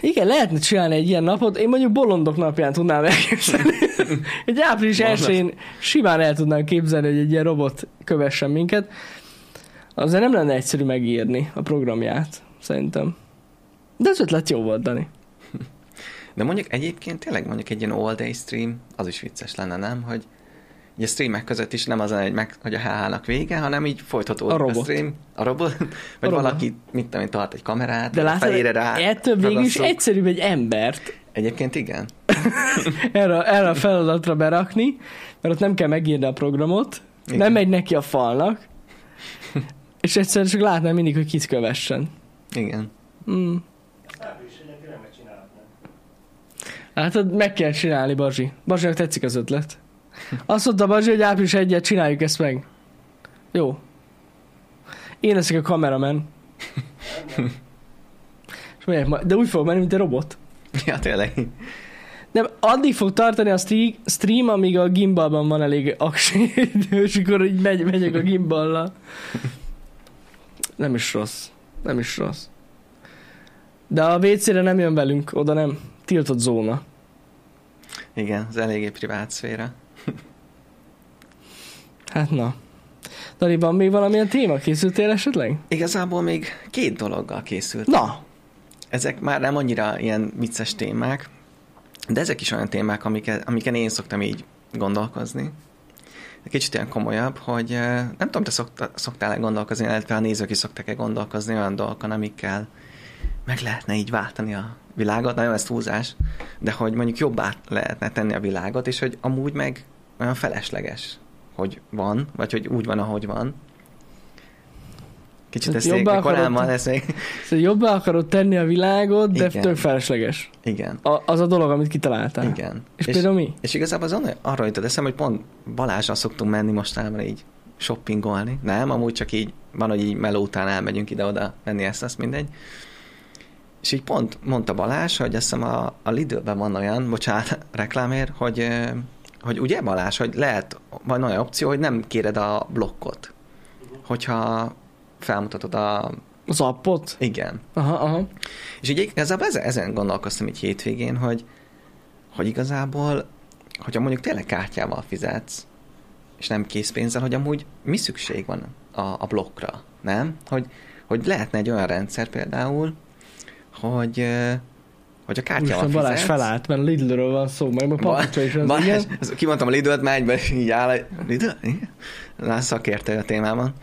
Igen, lehetne csinálni egy ilyen napot. Én mondjuk bolondok napján tudnám elképzelni. egy április elsőjén simán el tudnám képzelni, hogy egy ilyen robot kövessen minket. Azért nem lenne egyszerű megírni a programját, szerintem. De az ötlet jó volt, Dani. De mondjuk egyébként tényleg mondjuk egy ilyen all day stream, az is vicces lenne, nem? Hogy ugye a streamek között is nem az, hogy, meg, hogy a HH-nak vége, hanem így folytatódik A a, robot. a stream, a robot, vagy robot. valaki, mit tudom, én, tart egy kamerát, De a látod, fejére rá. ettől végül is egyszerűbb egy embert Egyébként igen. erre, erre a feladatra berakni, mert ott nem kell megírni a programot, Igen. nem megy neki a falnak, és egyszerűen csak látnám mindig, hogy kit kövessen. Igen. Mm. Hát meg kell csinálni, Bazsi. Bazsinak tetszik az ötlet. Azt mondta Bazsi, hogy április egyet csináljuk ezt meg. Jó. Én leszek a kameraman. És megyek ma- De úgy fog menni, mint egy robot. Ja, tényleg. Nem, addig fog tartani a stream, stream amíg a gimbalban van elég aksi idő, és akkor így megy, megyek a gimballal. Nem is rossz. Nem is rossz. De a WC-re nem jön velünk, oda nem. Tiltott zóna. Igen, az eléggé privát szféra. Hát na. Dani, van még valamilyen téma? Készültél esetleg? Igazából még két dologgal készült. Na, Ezek már nem annyira ilyen vicces témák, de ezek is olyan témák, amiket, amiken én szoktam így gondolkozni. Kicsit ilyen komolyabb, hogy eh, nem tudom, te szokta, szoktál-e gondolkozni, illetve a nézők is szoktak-e gondolkozni olyan dolgokon, amikkel meg lehetne így váltani a világot, nagyon ez túlzás, de hogy mondjuk jobbá lehetne tenni a világot, és hogy amúgy meg olyan felesleges, hogy van, vagy hogy úgy van, ahogy van. Kicsit Tehát ez még jobbá akarod- ez még... szóval jobbá akarod tenni a világot, de Igen. tök felesleges. Igen. A, az a dolog, amit kitaláltál. Igen. És, és például mi? És igazából az onnan- arra jutott eszem, hogy pont Balázsra szoktunk menni mostanában így shoppingolni. Nem, amúgy csak így van, hogy így meló után elmegyünk ide-oda venni ezt, azt mindegy. És így pont mondta Balázs, hogy azt hiszem a, a Lidl-ben van olyan, bocsánat, reklámért, hogy, hogy ugye Balázs, hogy lehet, van olyan opció, hogy nem kéred a blokkot. Hogyha felmutatod a... Az appot? Igen. Aha, aha. És így igazából ezen, ezen gondolkoztam így hétvégén, hogy, hogy igazából, hogyha mondjuk tényleg kártyával fizetsz, és nem készpénzzel, hogy amúgy mi szükség van a, a blokkra, nem? Hogy, hogy lehetne egy olyan rendszer például, hogy, hogy a kártyával Úristen, Balázs felállt, mert Lidlről van szó, meg a papucsa is Balázs, kimondtam a Lidl-t, már egyben így áll. Lidl? Igen? Na, szakértő a témában.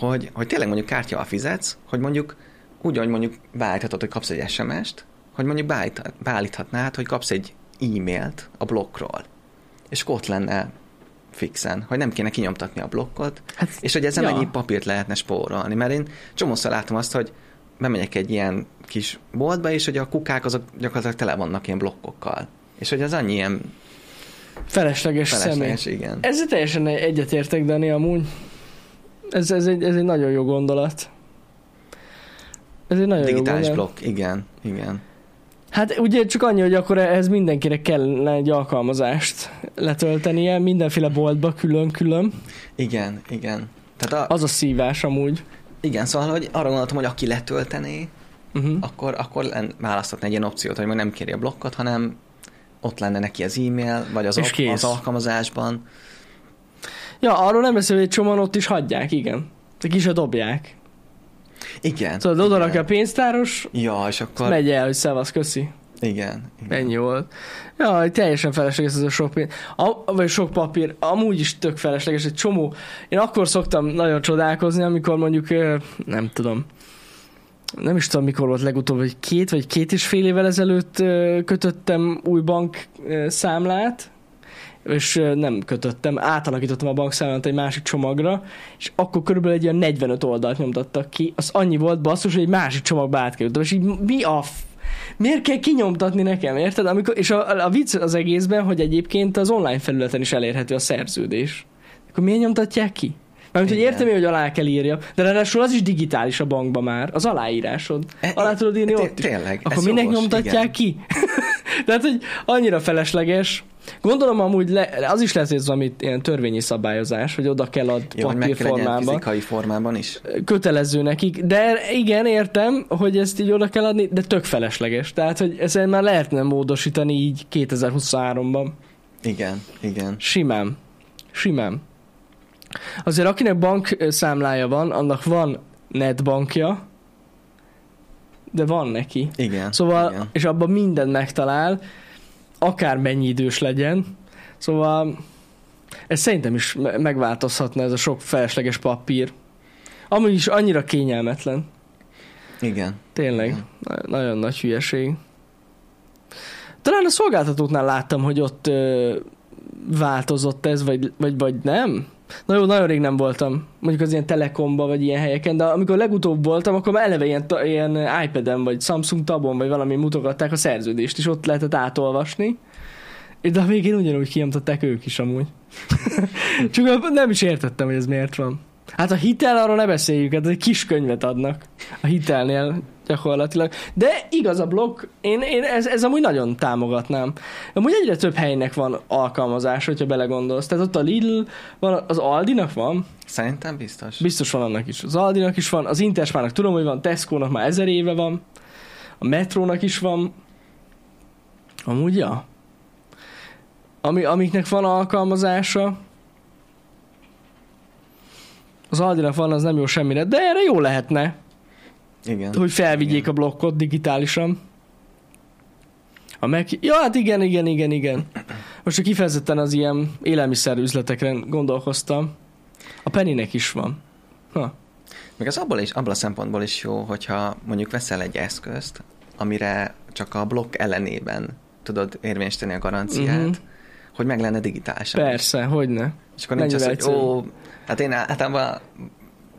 Hogy, hogy tényleg mondjuk kártyával fizetsz, hogy mondjuk úgy, hogy mondjuk beállíthatod, hogy kapsz egy SMS-t, hogy mondjuk beállít- beállíthatnád, hogy kapsz egy e-mailt a blokkról. És ott lenne fixen, hogy nem kéne kinyomtatni a blokkot, Hát, és hogy ezzel ja. mennyi papírt lehetne spórolni. Mert én csomószor látom azt, hogy bemegyek egy ilyen kis boltba, és hogy a kukák azok gyakorlatilag tele vannak ilyen blokkokkal. És hogy az annyi ilyen Felesleges, személy. felesleges, igen. Ezzel teljesen egyetértek, Dani, amúgy. Ez, ez, egy, ez egy nagyon jó gondolat. Ez egy nagyon Digitális jó gondolat. blokk, igen, igen. Hát ugye csak annyi, hogy akkor ehhez mindenkinek kellene egy alkalmazást letöltenie, mindenféle boltba külön-külön. Igen, igen. Tehát a, Az a szívás amúgy. igen, szóval hogy arra gondoltam, hogy aki letöltené, Uh-huh. akkor, akkor választhatna egy ilyen opciót, hogy majd nem kéri a blokkot, hanem ott lenne neki az e-mail, vagy az, kész. az alkalmazásban. Ja, arról nem beszél, hogy egy csomóan ott is hagyják, igen. Ki se dobják. Igen. Tudod, oda igen. rakja a pénztáros, Ja, és akkor... megy el, hogy szevasz, köszi. Igen. igen. Ennyi volt. Ja, teljesen felesleges ez a sok pénz. A, vagy sok papír. Amúgy is tök felesleges. Egy csomó. Én akkor szoktam nagyon csodálkozni, amikor mondjuk, nem tudom, nem is tudom, mikor volt legutóbb, hogy két vagy két és fél évvel ezelőtt kötöttem új bank számlát, és nem kötöttem, átalakítottam a bankszámlát egy másik csomagra, és akkor körülbelül egy ilyen 45 oldalt nyomtattak ki. Az annyi volt basszus, hogy egy másik csomagba átkerültem, és így mi a f- Miért kell kinyomtatni nekem, érted? Amikor, és a, a vicc az egészben, hogy egyébként az online felületen is elérhető a szerződés. Akkor miért nyomtatják ki? Mármint, hogy értem én, hogy alá kell írja, de ráadásul az is digitális a bankban már, az aláírásod. E- Alá tudod írni ott is. tényleg, Akkor minek jogos, nyomtatják igen. ki? Tehát, hogy annyira felesleges. Gondolom amúgy le, az is lesz, ez valami ilyen törvényi szabályozás, hogy oda kell ad Jó, papírformában fizikai formában is. kötelező nekik, de igen, értem, hogy ezt így oda kell adni, de tök felesleges. Tehát, hogy ezen már lehetne módosítani így 2023-ban. Igen, igen. Simán. Simán. Azért akinek bank számlája van, annak van netbankja, de van neki. Igen. Szóval, igen. és abban mindent megtalál, akár mennyi idős legyen. Szóval ez szerintem is me- megváltozhatna ez a sok felesleges papír. Amúgy is annyira kényelmetlen. Igen. Tényleg. Igen. Na- nagyon nagy hülyeség. Talán a szolgáltatóknál láttam, hogy ott ö, változott ez, vagy, vagy, vagy nem. Na jó, nagyon rég nem voltam. Mondjuk az ilyen Telekomba, vagy ilyen helyeken, de amikor legutóbb voltam, akkor már eleve ilyen, ilyen iPad-en, vagy Samsung tabon, vagy valami mutogatták a szerződést, és ott lehetett átolvasni. De a végén ugyanúgy kinyomtatták ők is amúgy. Csak nem is értettem, hogy ez miért van. Hát a hitel, arról ne beszéljük, hát egy kis könyvet adnak a hitelnél gyakorlatilag. De igaz a blokk, én, én ez, ez amúgy nagyon támogatnám. Amúgy egyre több helynek van alkalmazás, hogyha belegondolsz. Tehát ott a Lidl van, az Aldinak van, Szerintem biztos. biztos van annak is. Az Aldinak is van, az Interspárnak tudom, hogy van, Tesco-nak már ezer éve van, a Metrónak is van. Amúgy, ja. Ami, amiknek van alkalmazása, az Aldinak van, az nem jó semmire, de erre jó lehetne, Igen. hogy felvigyék a blokkot digitálisan. A meg... Ja, hát igen, igen, igen, igen. Most csak kifejezetten az ilyen élelmiszerüzletekre gondolkoztam. A Pennynek is van. Ha. Meg az abból is, abból a szempontból is jó, hogyha mondjuk veszel egy eszközt, amire csak a blokk ellenében tudod érvényesíteni a garanciát, uh-huh. hogy meg lenne digitálisan. is. Persze, hogyne. És akkor nincs az, hogy ó, hát én általában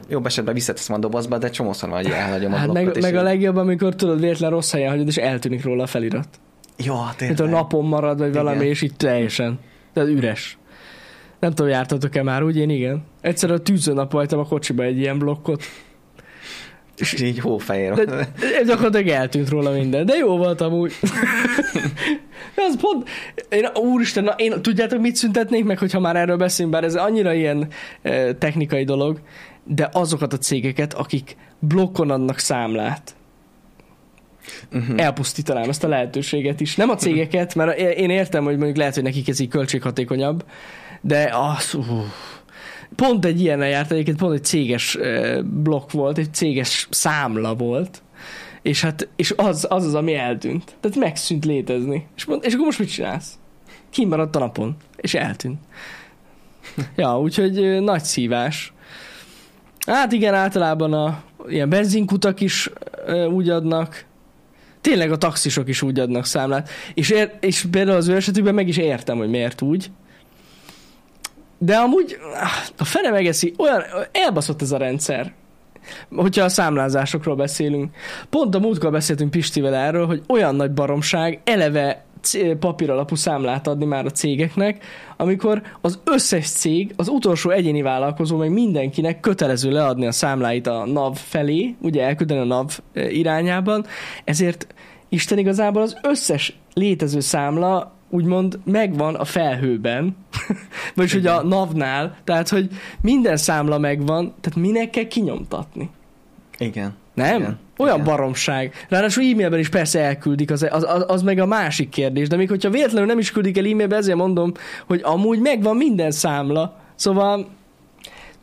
jobb esetben visszateszem a dobozba, de csomószor van, hogy elhagyom a Hát blokkot. meg, meg a legjobb, amikor tudod véletlen rossz helyen hagyod, és eltűnik róla a felirat. Jó, Mint tényleg. a napon marad, vagy valami, Igen. és így teljesen. Tehát üres. Nem tudom, jártatok-e már, úgy én igen. Egyszer a tűzön nap a kocsiba egy ilyen blokkot. És így hófehér. De, de gyakorlatilag eltűnt róla minden. De jó volt amúgy. az pont... Én, úristen, na, én tudjátok mit szüntetnék meg, hogyha már erről beszélünk, bár ez annyira ilyen e, technikai dolog, de azokat a cégeket, akik blokkon adnak számlát. Mhm. elpusztítanám ezt a lehetőséget is. Nem a cégeket, mert én értem, hogy mondjuk lehet, hogy nekik ez így költséghatékonyabb, de az, uh, pont egy ilyennel járt, egyébként pont egy céges blokk volt, egy céges számla volt, és hát és az, az az, ami eltűnt. Tehát megszűnt létezni. És, mond, és akkor most mit csinálsz? Kimaradt a napon, és eltűnt. Ja, úgyhogy nagy szívás. Hát igen, általában a ilyen benzinkutak is ö, úgy adnak, tényleg a taxisok is úgy adnak számlát. És, ér, és például az ő esetükben meg is értem, hogy miért úgy. De amúgy a fene megeszi, olyan elbaszott ez a rendszer. Hogyha a számlázásokról beszélünk. Pont a múltkor beszéltünk Pistivel erről, hogy olyan nagy baromság eleve c- papír alapú számlát adni már a cégeknek, amikor az összes cég, az utolsó egyéni vállalkozó, meg mindenkinek kötelező leadni a számláit a NAV felé, ugye elküldeni a NAV eh, irányában, ezért Isten igazából az összes létező számla úgymond megvan a felhőben, vagyis hogy a NAV-nál, tehát hogy minden számla megvan, tehát minek kell kinyomtatni? Igen. Nem? Igen. Olyan Igen. baromság. Ráadásul e-mailben is persze elküldik, az, az, az, az meg a másik kérdés, de még hogyha véletlenül nem is küldik el e-mailbe, ezért mondom, hogy amúgy megvan minden számla, szóval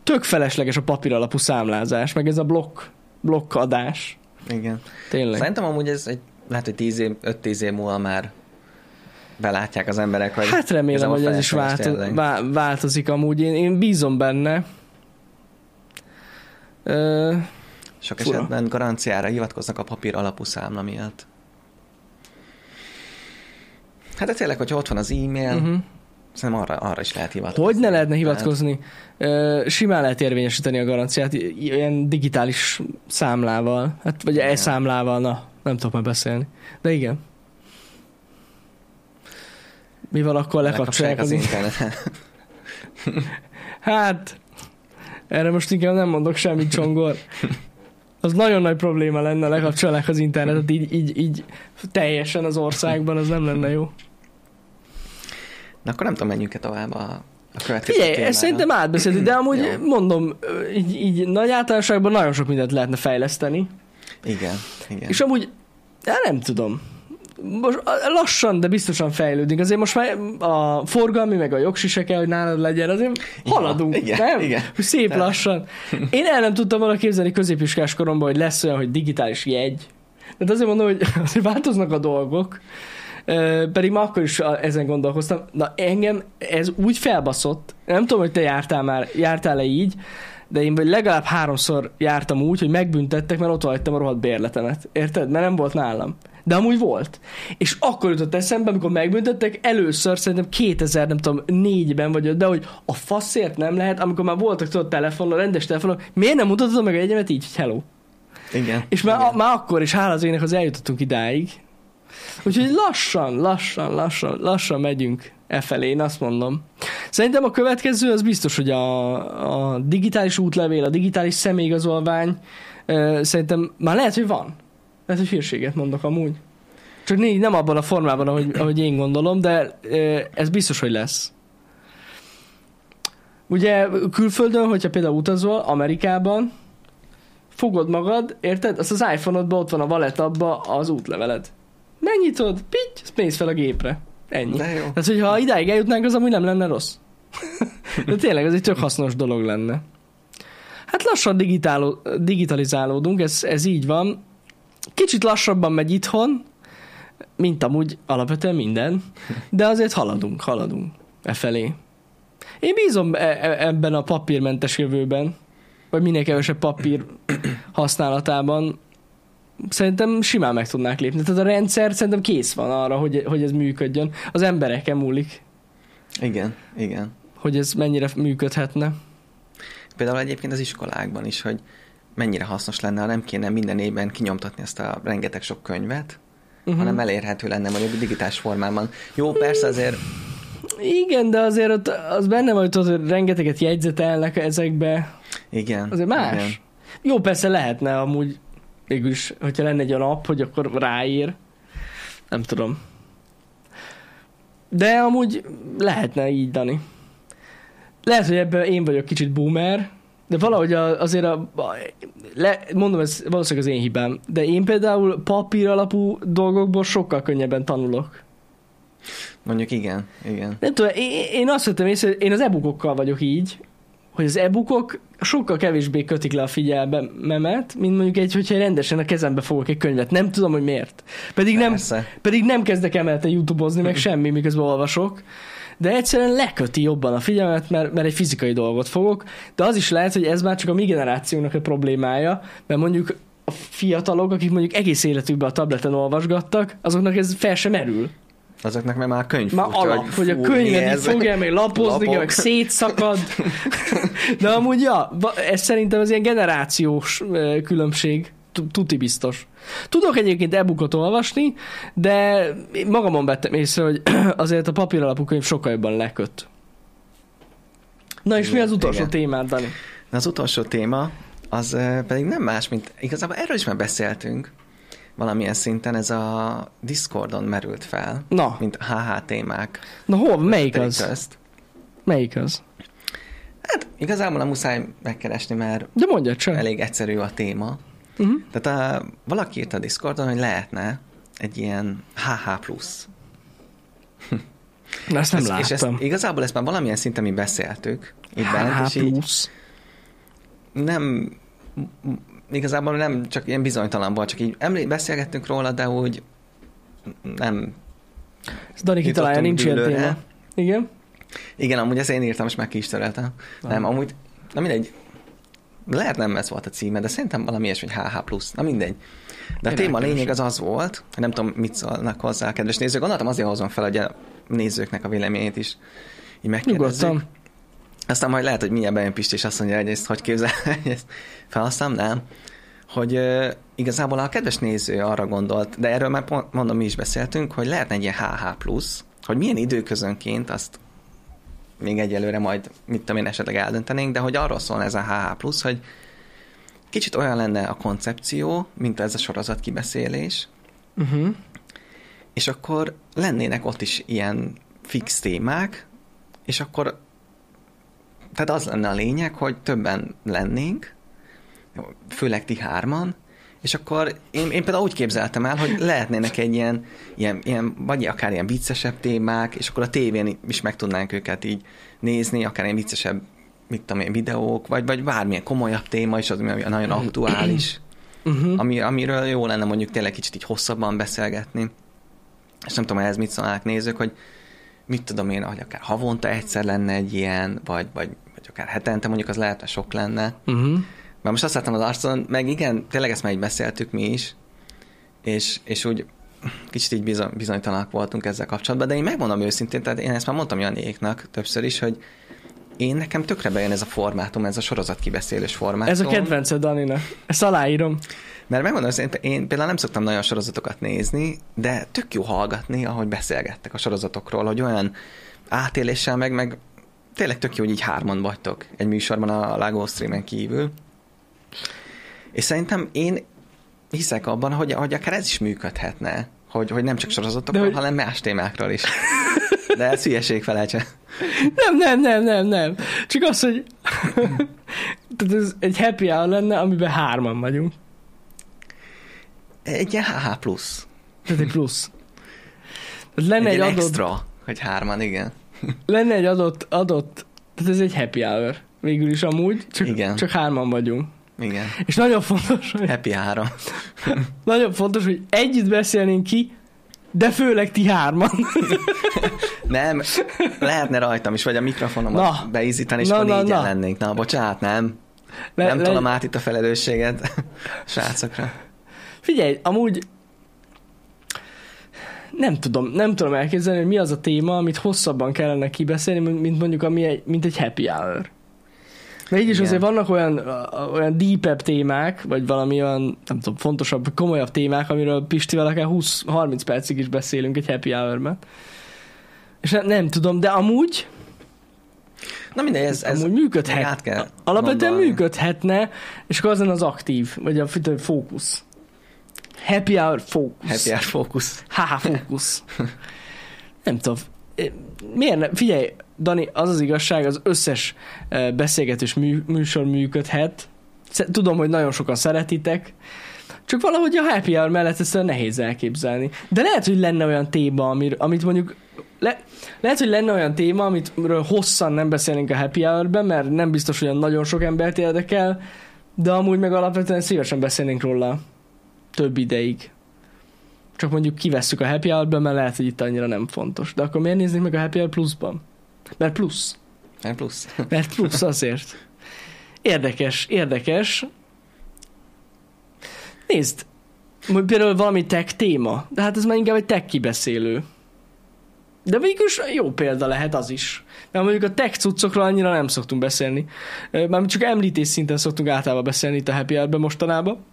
tök felesleges a papír alapú számlázás, meg ez a blokk, blokkadás. Igen. Tényleg. Szerintem amúgy ez egy lehet, hogy 10 év, 5-10 év múlva már belátják az emberek, hogy Hát remélem, hogy ez is felesleges válto- tényleg. vá- változik amúgy. Én, én bízom benne. Ö, Sok Fura. esetben garanciára hivatkoznak a papír alapú számla miatt. Hát de tényleg, hogyha ott van az e-mail, uh-huh. szerintem arra, arra is lehet hivatkozni. Hogy ne lehetne Tehát- hivatkozni? Ö, simán lehet érvényesíteni a garanciát ilyen digitális számlával, hát vagy e-számlával, na, nem tudok már beszélni. De igen. Mi van akkor lekapcsolják az, az internetet. Hát, erre most inkább nem mondok semmit, Csongor. Az nagyon nagy probléma lenne, lekapcsolják az internetet így, így, így teljesen az országban, az nem lenne jó. Na akkor nem tudom, menjünk-e tovább a, a következő Figyelj, témára. ezt szerintem átbeszéltük, de amúgy Jó. mondom, így, így nagy általánosságban nagyon sok mindent lehetne fejleszteni. Igen, igen. És amúgy, hát nem tudom. Most lassan, de biztosan fejlődik. Azért most már a forgalmi, meg a jogsi kell, hogy nálad legyen. Azért Ja, haladunk, igen, nem? igen. Szép Tehát- lassan. Én el nem tudtam volna képzelni középiskás koromban, hogy lesz olyan, hogy digitális jegy. Tehát azért mondom, hogy azért változnak a dolgok. Pedig már akkor is ezen gondolkoztam. Na engem ez úgy felbaszott, nem tudom, hogy te jártál már, jártál-e így, de én vagy legalább háromszor jártam úgy, hogy megbüntettek, mert ott hagytam a rohadt bérletemet. Érted? Mert nem volt nálam. De amúgy volt. És akkor jutott eszembe, amikor megbüntettek, először szerintem 2000, nem tudom, négyben vagy ötben, hogy a faszért nem lehet, amikor már voltak tudod telefonon, rendes telefonon, miért nem mutatod meg a jegyemet így, hogy hello. Igen. És már, igen. már akkor is hála az égnek, az eljutottunk idáig. Úgyhogy lassan, lassan, lassan, lassan megyünk e felé, én azt mondom. Szerintem a következő az biztos, hogy a, a digitális útlevél, a digitális személyigazolvány, szerintem már lehet, hogy van. Lehet, hogy hírséget mondok amúgy. Csak né- nem abban a formában, ahogy, ahogy én gondolom, de ez biztos, hogy lesz. Ugye külföldön, hogyha például utazol, Amerikában, fogod magad, érted? Azt az iPhone-odban ott van a wallet abba az útleveled. Megnyitod, pitty, azt mész fel a gépre. Ennyi. De jó. Tehát, hogyha idáig eljutnánk, az amúgy nem lenne rossz. De tényleg, ez egy tök hasznos dolog lenne. Hát lassan digitáló, digitalizálódunk, ez, ez így van. Kicsit lassabban megy itthon, mint amúgy alapvetően minden, de azért haladunk, haladunk e felé. Én bízom e- e- ebben a papírmentes jövőben, vagy minél kevesebb papír használatában. Szerintem simán meg tudnák lépni. Tehát a rendszer szerintem kész van arra, hogy, hogy ez működjön. Az embereken múlik, Igen, igen. hogy ez mennyire működhetne. Például egyébként az iskolákban is, hogy mennyire hasznos lenne, ha nem kéne minden évben kinyomtatni ezt a rengeteg sok könyvet, Uh-huh. hanem elérhető lenne mondjuk digitális formában. Jó, persze azért, Igen, de azért ott az benne van, hogy hogy rengeteget jegyzetelnek ezekbe. igen. Azért más. Igen. Jó, persze lehetne amúgy mégis, hogyha lenne egy olyan app, hogy akkor ráír. Nem tudom. De amúgy lehetne így, Dani. Lehet, hogy ebben én vagyok kicsit boomer, de valahogy a, azért a, a le, mondom, ez valószínűleg az én hibám, de én például papír alapú dolgokból sokkal könnyebben tanulok. Mondjuk igen, igen. Nem tudom, én, én azt vettem észre, én az e-bookokkal vagyok így, hogy az e-bookok sokkal kevésbé kötik le a figyelmemet, mint mondjuk egy, hogyha rendesen a kezembe fogok egy könyvet. Nem tudom, hogy miért. Pedig nem, Persze. pedig nem kezdek emelte youtube-ozni, meg semmi, miközben olvasok. De egyszerűen leköti jobban a figyelmet, mert, mert egy fizikai dolgot fogok. De az is lehet, hogy ez már csak a mi generációnak a problémája, mert mondjuk a fiatalok, akik mondjuk egész életükben a tableten olvasgattak, azoknak ez fel sem merül. Azoknak meg már a könyv Már furcsa, alap, hogy a könyvet fogja, meg lapozni, Lapok. meg szétszakad. De amúgy, ja, ez szerintem az ilyen generációs különbség. Tu- Tuti biztos. Tudok egyébként e-bookot olvasni, de magamon vettem észre, hogy azért a papír alapú könyv sokkal jobban leköt. Na és mi Igen, az utolsó igen. témád, Dani? Na, Az utolsó téma, az pedig nem más, mint igazából erről is már beszéltünk valamilyen szinten, ez a Discordon merült fel, Na, mint HH témák. na hol, melyik az? Közt. Melyik az? Hát igazából nem muszáj megkeresni, mert De mondja csak. elég egyszerű a téma. Uh-huh. Tehát a, valaki írt a Discordon, hogy lehetne egy ilyen HH plusz. Na, ezt nem Ez- láttam. és ezt, igazából ezt már valamilyen szinten mi beszéltük itt bent, HH így plusz. nem igazából nem csak ilyen bizonytalan volt, csak így emlé- beszélgettünk róla, de úgy nem... Ez Dani kitalálja, nincs ilyen téma. Igen? Igen, amúgy ezt én írtam, és meg ki is töröltem. Ah. Nem, amúgy, na mindegy. Lehet nem ez volt a címe, de szerintem valami ilyesmi HH+. Na mindegy. De a Én téma lényeg az az volt, hogy nem tudom, mit szólnak hozzá a kedves nézők. Gondoltam azért hozom fel, hogy a nézőknek a véleményét is így megkérdezzük. Nyugodtan. Aztán majd lehet, hogy mindjárt bejön Pisti, és azt mondja, hogy ezt hogy képzel, hogy ezt felhasználom, nem. Hogy uh, igazából a kedves néző arra gondolt, de erről már pont, mondom, mi is beszéltünk, hogy lehetne egy ilyen HH+, hogy milyen időközönként azt még egyelőre majd, mit tudom én, esetleg eldöntenénk, de hogy arról szól ez a HH+, hogy kicsit olyan lenne a koncepció, mint ez a sorozat kibeszélés, Uh-huh. és akkor lennének ott is ilyen fix témák, és akkor tehát az lenne a lényeg, hogy többen lennénk, főleg ti hárman, és akkor én, én például úgy képzeltem el, hogy lehetnének egy ilyen, ilyen, ilyen, vagy akár ilyen viccesebb témák, és akkor a tévén is meg tudnánk őket így nézni, akár ilyen viccesebb, mit tudom én, videók, vagy, vagy bármilyen komolyabb téma is, az ami nagyon aktuális, Uh-huh. ami, amiről jó lenne mondjuk tényleg kicsit így hosszabban beszélgetni. És nem tudom, ehhez mit szólnák nézők, hogy mit tudom én, hogy akár havonta egyszer lenne egy ilyen, vagy, vagy, vagy akár hetente mondjuk az lehet, hogy sok lenne. Uh-huh. Már most azt láttam az arcon, meg igen, tényleg ezt már így beszéltük mi is, és, és úgy kicsit így bizony, bizonytalanak voltunk ezzel kapcsolatban, de én megmondom őszintén, tehát én ezt már mondtam Janéknak többször is, hogy én nekem tökre bejön ez a formátum, ez a sorozat kibeszélős formátum. Ez a kedvenced Daninak. Ezt aláírom. Mert megmondom, én, én például nem szoktam nagyon sorozatokat nézni, de tök jó hallgatni, ahogy beszélgettek a sorozatokról, hogy olyan átéléssel meg, meg tényleg tök jó, hogy így hárman vagytok egy műsorban a Lago Streamen kívül. És szerintem én hiszek abban, hogy, hogy akár ez is működhetne, hogy, hogy nem csak sorozatokról, hogy- hanem más témákról is. De ez hülyeség felejtse. Nem, nem, nem, nem, nem. Csak az, hogy Tehát ez egy happy hour lenne, amiben hárman vagyunk. Egy ilyen HH plusz. Tehát egy plusz. Tehát lenne Egy, egy, egy adott, extra, hogy hárman, igen. lenne egy adott, adott, tehát ez egy happy hour. Végül is amúgy, csak, Igen. csak hárman vagyunk. Igen. És nagyon fontos, hogy, Happy három. nagyon fontos, hogy együtt beszélnénk ki, de főleg ti hárman. Nem, lehetne rajtam is, vagy a mikrofonomat Na. beizítani, és Na, akkor na, négyen na. lennénk. Na, bocsánat, nem. Le, nem le- tolom át itt a felelősséget srácokra. Figyelj, amúgy nem tudom, nem tudom elképzelni, hogy mi az a téma, amit hosszabban kellene kibeszélni, mint mondjuk ami egy, mint egy happy hour. Mert így is Igen. azért vannak olyan, olyan deepebb témák, vagy valami olyan, nem tudom, fontosabb, komolyabb témák, amiről Pistivel akár 20-30 percig is beszélünk egy happy hour-ben. És nem, nem tudom, de amúgy, Na mindegy, ez, ez amúgy működhet. át kell Alapvetően gondolni. működhetne, és akkor az az aktív, vagy a fókusz. Happy hour fókusz. Happy hour fókusz. Haha, fókusz. Nem tudom. Miért nem? Figyelj, Dani, az az igazság, az összes eh, beszélgetős mű, műsor működhet. Tudom, hogy nagyon sokan szeretitek, csak valahogy a happy hour mellett ezt nehéz elképzelni. De lehet, hogy lenne olyan téma, amir, amit mondjuk le, lehet, hogy lenne olyan téma, amitről hosszan nem beszélnénk a happy hour-ben, mert nem biztos, hogy nagyon sok embert érdekel, de amúgy meg alapvetően szívesen beszélnénk róla több ideig. Csak mondjuk kivesszük a happy hour mert lehet, hogy itt annyira nem fontos. De akkor miért néznék meg a happy hour pluszban? Mert plusz. Nem plusz. Mert plusz azért. Érdekes, érdekes. Nézd, mondjuk például valami tech téma, de hát ez már inkább egy tech kibeszélő. De mégis jó példa lehet az is. Mert mondjuk a tech cuccokról annyira nem szoktunk beszélni. Mármint csak említés szinten szoktunk általában beszélni itt a Happy Hour-ben mostanában.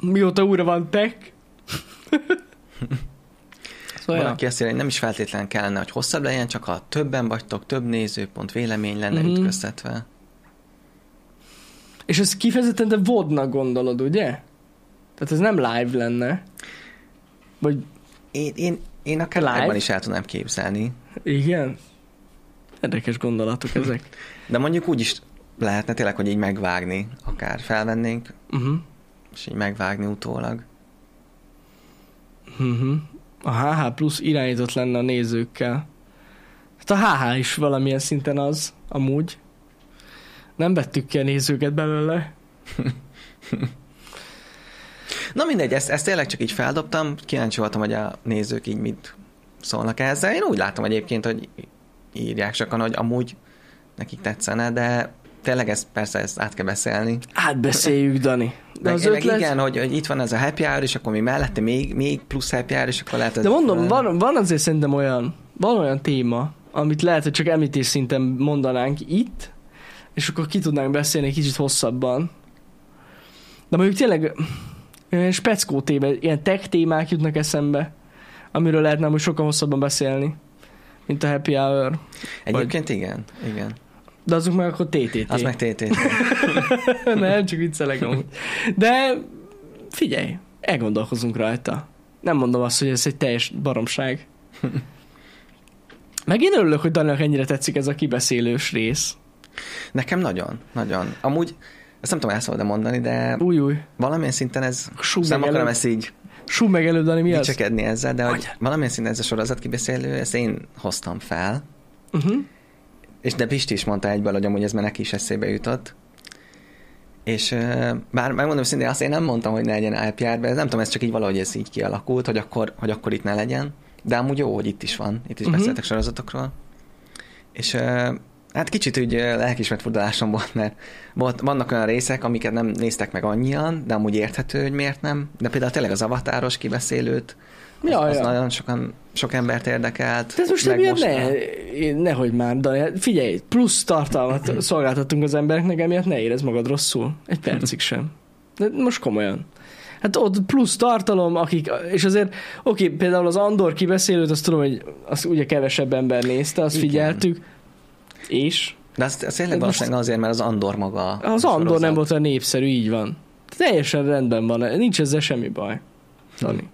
Mióta újra van tech. szóval. Valaki azt írja, hogy nem is feltétlenül kellene, hogy hosszabb legyen, csak ha többen vagytok, több nézőpont, vélemény lenne Mhm. mm-hmm. ütköztetve. És ez kifejezetten te vodnak gondolod, ugye? Tehát ez nem live lenne. Vagy Én, én, én akár Live? live is el tudnám képzelni, igen? Érdekes gondolatok ezek. de mondjuk úgy is lehetne tényleg, hogy így megvágni, akár felvennénk, Uh-huh. és így megvágni utólag. Uh-huh. A HH plusz irányított lenne a nézőkkel. Hát a HH is valamilyen szinten az, amúgy. Nem vettük ki a nézőket belőle. Na mindegy, ezt, ezt tényleg csak így feldobtam, kíváncsi voltam, hogy a nézők így mit szólnak ezzel. Én úgy látom egyébként, hogy írják sokan, hogy amúgy nekik tetszene, de tényleg ezt persze ezt át kell beszélni. Átbeszéljük, Dani. De az meg ötlet... igen, hogy, hogy itt van ez a happy hour, és akkor mi mellette még, még plusz happy hour, és akkor lehet. De mondom, van, van azért szerintem olyan, van olyan téma, amit lehet, hogy csak említés szinten mondanánk itt, és akkor ki tudnánk beszélni egy kicsit hosszabban. De mondjuk tényleg speckó téma, ilyen tech témák jutnak eszembe, amiről lehetne most sokkal hosszabban beszélni, mint a happy hour. Egyébként igen, igen. De azok meg akkor TTT. Az meg TT. Nem, csak viccelek amúgy. De figyelj, elgondolkozunk rajta. Nem mondom azt, hogy ez egy teljes baromság. Meg én örülök, hogy Daninak ennyire tetszik ez a kibeszélős rész. Nekem nagyon, nagyon. Amúgy, ezt nem tudom el szabad mondani, de Új, új. valamilyen szinten ez, nem akarom ezt így Sú meg előbb, Dani, mi az? ezzel, de hogy Hogy? valamilyen szinten ez a sorozat kibeszélő, ezt én hoztam fel, Uh-huh. És de Pisti is mondta egyből, hogy amúgy ez már neki is eszébe jutott. És bár megmondom szintén, azt én nem mondtam, hogy ne legyen IPR, de nem tudom, ez csak így valahogy ez így kialakult, hogy akkor, hogy akkor itt ne legyen. De amúgy jó, hogy itt is van, itt is Mhm. beszéltek sorozatokról. És hát kicsit úgy lelkismert fordulásom volt, mert volt, vannak olyan részek, amiket nem néztek meg annyian, de amúgy érthető, hogy miért nem. De például tényleg az avatáros kibeszélőt, Ja, az ja. nagyon sokan, sok embert érdekelt. De ez most emiatt most ne, a- nehogy már. Hát Figyelj, plusz tartalmat szolgáltattunk az embereknek, emiatt ne érezd magad rosszul. Egy percig sem. De most komolyan. Hát ott plusz tartalom, akik, és azért, oké, például az Andor kibeszélőt, azt tudom, hogy azt ugye kevesebb ember nézte, azt Igen. figyeltük, és De az, az tényleg most- valószínűleg azért, mert az Andor maga. az a Andor sorozat. nem volt olyan népszerű, így van. Teljesen rendben van, nincs ezzel semmi baj. Dani.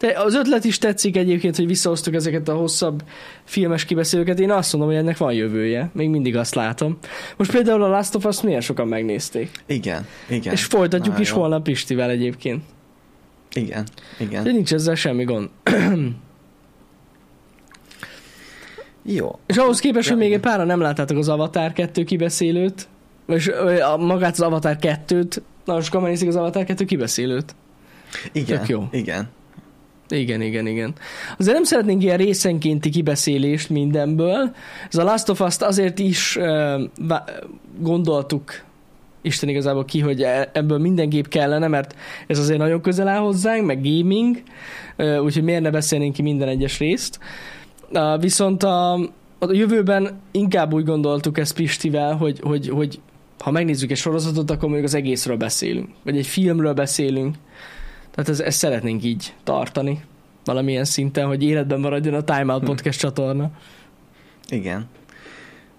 De az ötlet is tetszik egyébként, hogy visszahoztuk ezeket a hosszabb filmes kibeszélőket. Én azt mondom, hogy ennek van jövője. Még mindig azt látom. Most például a Last of Us milyen sokan megnézték. Igen, igen. És folytatjuk Nagyon is jó. holnap Pistivel egyébként. Igen, igen. De nincs ezzel semmi gond. Jó. És ahhoz képest, hogy Ja, még egy páran nem láttátok az Avatar 2 kibeszélőt, és magát az Avatar 2-t, nagyon sokan megnézik az Avatar 2 kibeszélőt. Igen, Tök jó. igen. Igen, igen, igen. Azért nem szeretnénk ilyen részenkénti kibeszélést mindenből. Ez a Last of Us-t azért is uh, gondoltuk Isten igazából ki, hogy e- ebből minden gép kellene, mert ez azért nagyon közel áll hozzánk, meg gaming, uh, úgyhogy miért ne beszélnénk ki minden egyes részt. Uh, viszont a, a jövőben inkább úgy gondoltuk ezt Pistivel, hogy, hogy, hogy ha megnézzük egy sorozatot, akkor mondjuk az egészről beszélünk, vagy egy filmről beszélünk, tehát ez, ezt szeretnénk így tartani valamilyen szinten, hogy életben maradjon a Time Out Podcast csatorna. Igen.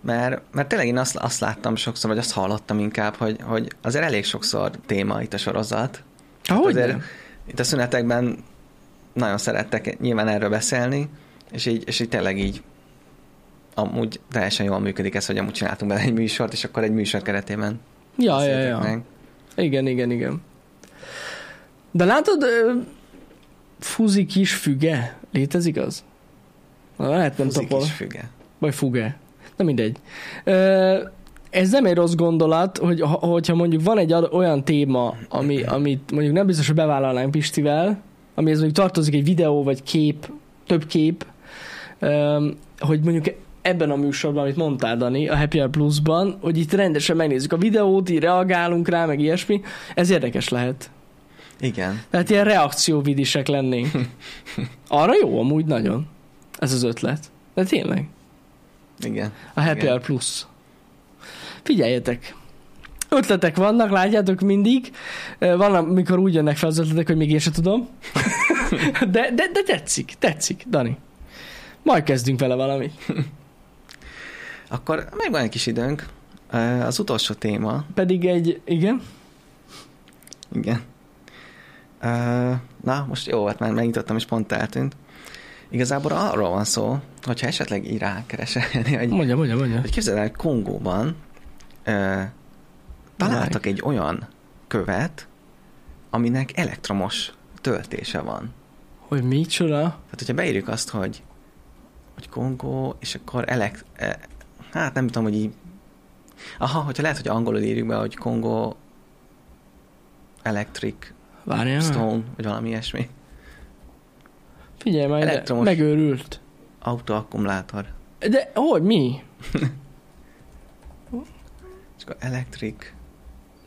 Mert, mert tényleg én azt, azt láttam sokszor, vagy azt hallottam inkább, hogy, hogy azért elég sokszor téma itt a sorozat. Azért nem? Itt a szünetekben nagyon szerettek nyilván erről beszélni, és így, és így tényleg így amúgy teljesen jól működik ez, hogy amúgy csináltunk bele egy műsort, és akkor egy műsor keretében Ja, ja, ja. meg. Igen, igen, igen. De látod, fuzi kis füge, létezik az? Na, lehet nem Fúzik topol. is füge. Vagy fuge. Na mindegy. Ez nem egy rossz gondolat, hogy ha- hogyha mondjuk van egy olyan téma, ami, amit mondjuk nem biztos, hogy bevállalnánk Pistivel, amihez mondjuk tartozik egy videó, vagy kép, több kép, hogy mondjuk ebben a műsorban, amit mondtál, Dani, a Happy Hour Plus-ban, hogy itt rendesen megnézzük a videót, így reagálunk rá, meg ilyesmi, ez érdekes lehet. Igen. Tehát ilyen reakcióvidisek lennénk. Arra jó, amúgy nagyon. Ez az ötlet. De tényleg. Igen. A Happy Igen. Hour Plus. Figyeljetek! Ötletek vannak, látjátok mindig. Van, amikor úgy jönnek fel az ötletek, hogy még én sem tudom. De, de, de tetszik, tetszik, Dani. Majd kezdünk vele valamit. Akkor megvan egy kis időnk. Az utolsó téma, Pedig egy, igen, igen. Na, most jó volt, már megnyitottam, és pont eltűnt. Igazából arról van szó, hogyha esetleg így rákereselni, hogy, mondja, mondja, mondja. hogy képzeld el, Kongóban ö, találtak egy olyan követ, aminek elektromos töltése van. Hogy micsoda? Tehát, hogyha beírjuk azt, hogy, hogy Kongó, és akkor elekt... E, hát nem tudom, hogy így... Aha, hogyha lehet, hogy angolul írjuk be, hogy Kongó Electric Várjál. Stone, vagy valami ilyesmi. Figyelj majd, Elektromos. megőrült. Autoakkumulátor. De hogy, mi? És akkor electric.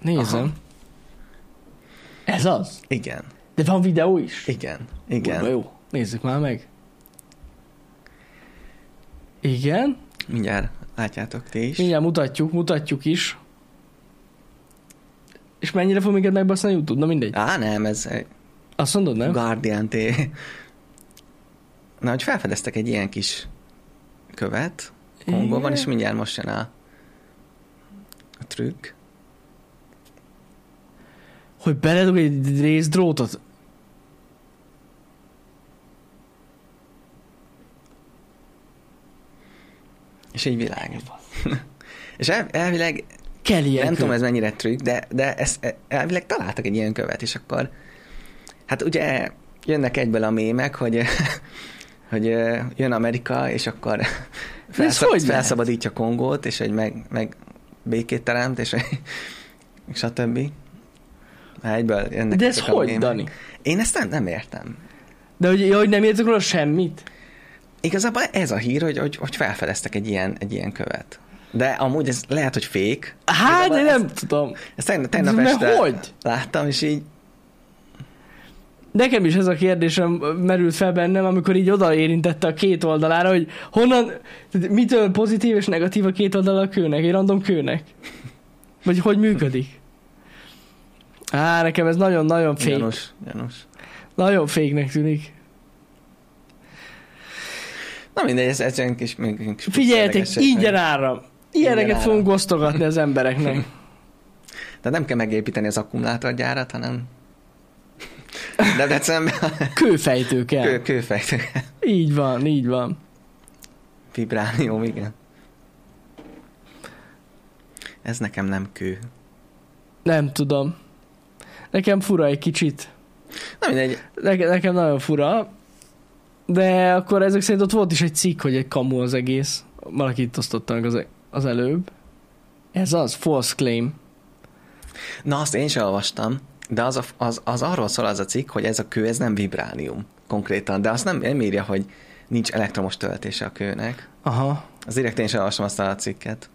Nézem. Aha. Ez az? Igen, De van videó is? igen, igen. jó. Nézzük már meg. Igen. Mindjárt látjátok ti is. Mindjárt mutatjuk, mutatjuk is. És mennyire fog minket megbaszni a YouTube? Na mindegy. Á, nem, ez Azt mondod, nem? Guardian T. Na, hogy felfedeztek egy ilyen kis követ Kongóban, és mindjárt most jön a, a trükk. Hogy beledug egy rész drótot. És egy világ. és el, elvileg, Kell ilyen nem kö. tudom ez mennyire trükk, de, de ezt elvileg találtak egy ilyen követ, és akkor hát ugye jönnek egyből a mémek, hogy hogy jön Amerika, és akkor felszab, hogy lehet? felszabadítja Kongót, és hogy meg, meg békét teremt, és, és a többi. Egyből jönnek De ez hogy, mémek. Dani? Én ezt nem, nem értem. De hogy, hogy nem értek róla semmit? Igazából ez a hír, hogy, hogy, hogy felfedeztek egy ilyen, egy ilyen követ. De amúgy ez lehet, hogy fék. Hát, én nem ezt- tudom. Ezt tegnap, tegnap este hogy? láttam, és így Nekem is ez a kérdésem merült fel bennem, amikor így odaérintette a két oldalára, hogy honnan, mitől pozitív és negatív a két oldala a kőnek, egy random kőnek? Vagy hogy működik? Á, nekem ez nagyon-nagyon fék. gyanús, gyanús. Nagyon féknek tűnik. Na mindegy, ez, egy kis, kis Figyeljetek, ingyen áram. Ilyeneket fogunk osztogatni az embereknek. De nem kell megépíteni az akkumulátorgyárat, hanem Debrecenben Kőfejtő kell. kő, kőfejtő. Így van, így van. Vibránium, igen. Ez nekem nem kő. Nem tudom. Nekem fura egy kicsit. Na mindegy, Nekem, nekem nagyon fura. De akkor ezek szerint ott volt is egy cikk, hogy egy kamu az egész. Valaki itt osztotta meg az, az előbb. Ez az, false claim. na azt én sem olvastam, de az, a, az, az arról szól az a cikk, hogy ez a kő, ez nem vibránium konkrétan, de azt nem, nem írja, hogy nincs elektromos töltése a kőnek. Aha. Az direkt én sem olvastam azt a cikket.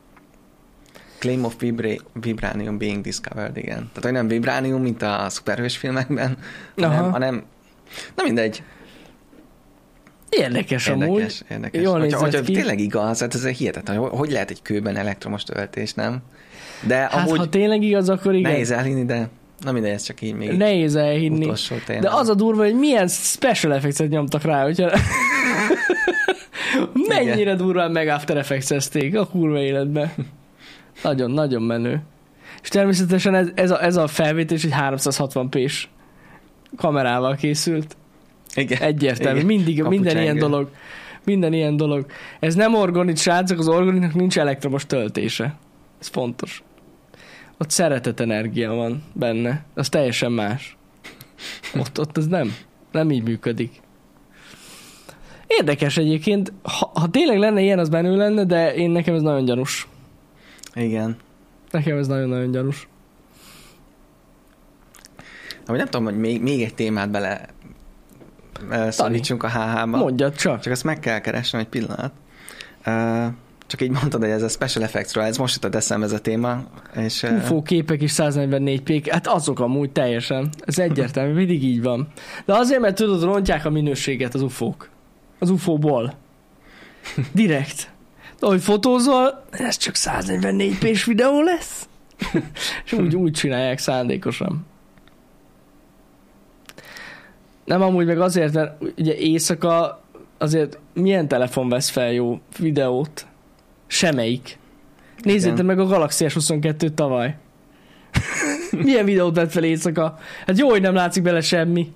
Claim of vibra- vibranium being discovered, igen. Tehát, hogy nem vibránium, mint a szuperhős filmekben, hanem, Aha. hanem na mindegy, Érdekes, amúgy. érdekes, érdekes. Jól hogyha, hogyha ki. tényleg igaz, hát ez hihetetlen, hogy hogy lehet egy kőben elektromos töltés, nem? De Hát amúgy ha tényleg igaz, akkor igen. nehéz elhinni, de na mindegy, ez csak így még Nehéz elhinni. utolsó tényleg. De az a durva, hogy milyen special effects nyomtak rá, hogyha... Mennyire durván meg After effects a kurva életbe. Nagyon, nagyon menő. És természetesen ez, ez, a, ez a felvétel egy 360p-s kamerával készült. Igen. Egyértelmű. Igen. Mindig, minden ilyen dolog. Minden ilyen dolog. Ez nem organit, srácok, az organitnak nincs elektromos töltése. Ez fontos. Ott szeretet energia van benne. Az teljesen más. Ott, ott ez nem. Nem így működik. Érdekes egyébként. Ha, ha tényleg lenne ilyen, az benő lenne, de én nekem ez nagyon gyanús. Igen. Nekem ez nagyon-nagyon gyanús. Amúgy nem tudom, hogy még, még egy témát bele szólítsunk a HH-ba. Mondjad csak. Csak ezt meg kell keresnem egy pillanat. Csak így mondtad, hogy ez a special effectsről, ez most jutott eszembe ez a téma, és UFO képek is 144p, hát azok amúgy teljesen. Ez egyértelmű, mindig így van. De azért, mert tudod, rontják a minőséget az UFO-k. Az UFO-ból. Direkt. De ahogy fotózol, ez csak 144p-s videó lesz. És úgy, úgy csinálják szándékosan. Nem amúgy meg azért, mert ugye éjszaka azért milyen telefon vesz fel jó videót? Semmelyik. Nézzétek meg a Galaxy S22 tavaly. Milyen videót vett fel éjszaka? Hát jó, hogy nem látszik bele semmi.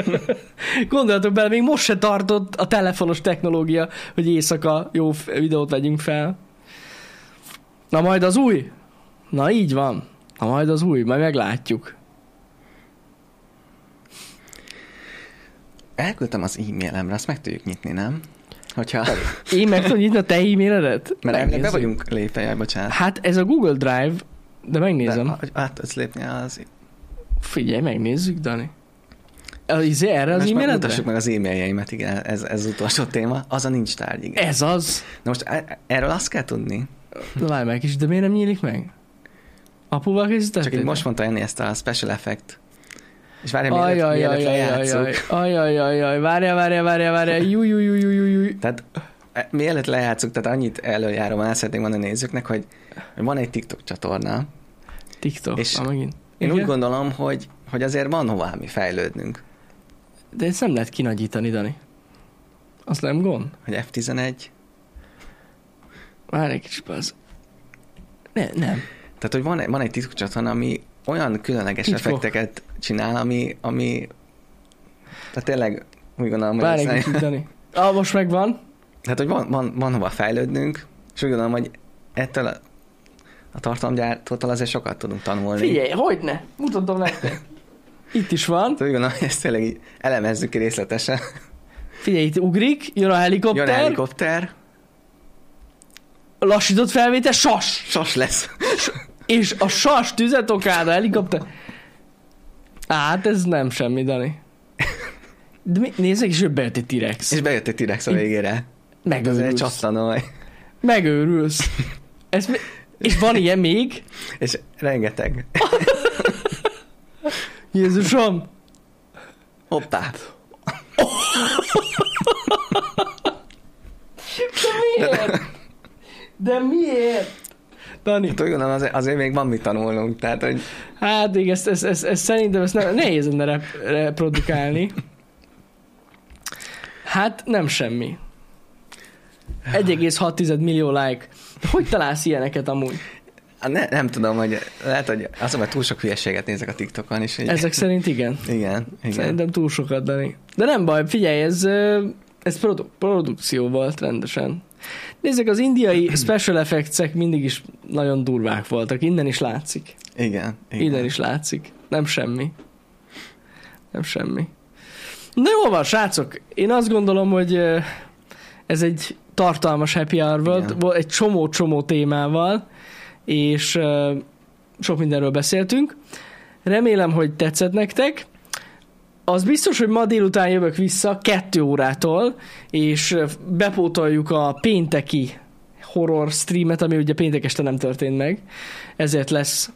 Gondoljatok bele, még most se tartott a telefonos technológia, hogy éjszaka jó videót vegyünk fel. Na majd az új? Na így van. Na majd az új, majd meglátjuk. Elküldtem az e-mailemre, azt meg tudjuk nyitni, nem? Hogyha... Én meg tudom nyitni a te e-mailedet? Mert elvileg be vagyunk lépve, jaj, bocsánat. Hát ez a Google Drive, de megnézem. De, hát, ezt lépni az... Figyelj, megnézzük, Dani. Az, izé, erre az e-mailedre? mutassuk meg az e-mailjeimet, igen, ez, ez utolsó téma. Az a nincs tárgy, igen. Ez az. Na most e- erről azt kell tudni, várj meg is, de miért nem nyílik meg? Apuval készítettél? csak így most mondta Enni ezt a special effect. És várjál, mielőtt, Ajajajajajaj, mielőtt lejátszuk. ajajajajaj, várjál, várjál, várjál, várjál, jú, jú, jú, jú, jú, jú. Tehát e, mielőtt lejátszuk, tehát annyit előjárom, el szeretnék mondani a nézőknek, hogy van egy TikTok csatorna. TikTok, És ah, megint. Én Igen? úgy gondolom, hogy, hogy azért van hová mi fejlődnünk. De ezt nem lehet kinagyítani, Dani. Az nem gond? Hogy F11, Várj egy kicsit, az... Ne, nem. tehát hogy van, van egy TikTok csatorna, ami olyan különleges Titkok. effekteket csinál, ami, ami tehát tényleg úgy gondolom, hogy Várj ez- egy kicsit, Dani. Ah, most megvan. Tehát, hogy van, van, van hova fejlődnünk, és úgy gondolom, hogy ettől a, a tartalomgyártótól azért sokat tudunk tanulni. Figyelj, hogy ne? Mutatom nektek. Itt is van. Tehát úgy gondolom, hogy ezt tényleg így elemezzük ki részletesen. Figyelj, itt ugrik, jön a helikopter, Jön a helikopter, lassított felvétel, sas! sas lesz. És a sas tüzet okád a helikopter. Hát ez nem semmi, Dani. De mi, nézzek, és bejött egy T-rex. És bejött egy T-rex a végére. Ez egy Megőrülsz. csattanó. Megőrülsz. Ez mi? És van ilyen még? És rengeteg. Jézusom! Hoppá. De miért? De miért? Dani, Hát úgy gondolom, azért, azért még van mit tanulnunk. Tehát, hogy hát igen, ezt, ezt, ezt, ezt szerintem ezt nem, nehéz lenne rep, reprodukálni. Hát nem semmi. 1,6 millió like. Hogy találsz ilyeneket amúgy? hát ne, nem tudom, hogy lehet, hogy azon, mert túl sok hülyeséget nézek a TikTokon is. Hogy... Ezek szerint igen. Igen, igen. Szerintem túl sokat, Dani. De nem baj, figyelj, ez, ez produ- produkció volt rendesen. Nézzük, az indiai special effects mindig is nagyon durvák voltak. Innen is látszik. Igen, igen. Innen is látszik. Nem semmi. Nem semmi. Na jó van, srácok. Én azt gondolom, hogy ez egy tartalmas happy hour volt, Igen. egy csomó-csomó témával, és sok mindenről beszéltünk. Remélem, hogy tetszett nektek. Az biztos, hogy ma délután jövök vissza, kettő órától, és bepótoljuk a pénteki horror streamet, ami ugye péntek este nem történt meg, ezért lesz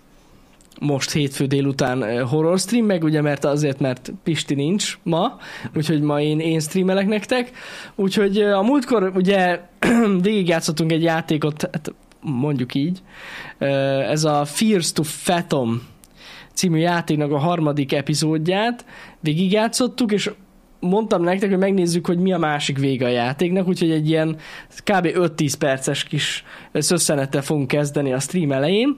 most hétfő délután horror stream, meg ugye mert azért, mert Pisti nincs ma, úgyhogy ma én, én streamelek nektek. Úgyhogy a múltkor ugye végigjátszottunk egy játékot, hát mondjuk így, ez a Fears to Fathom című játéknak a harmadik epizódját végigjátszottuk, és mondtam nektek, hogy megnézzük, hogy mi a másik vége a játéknak, úgyhogy egy ilyen kb. 5-10 perces kis szösszenettel fogunk kezdeni a stream elején,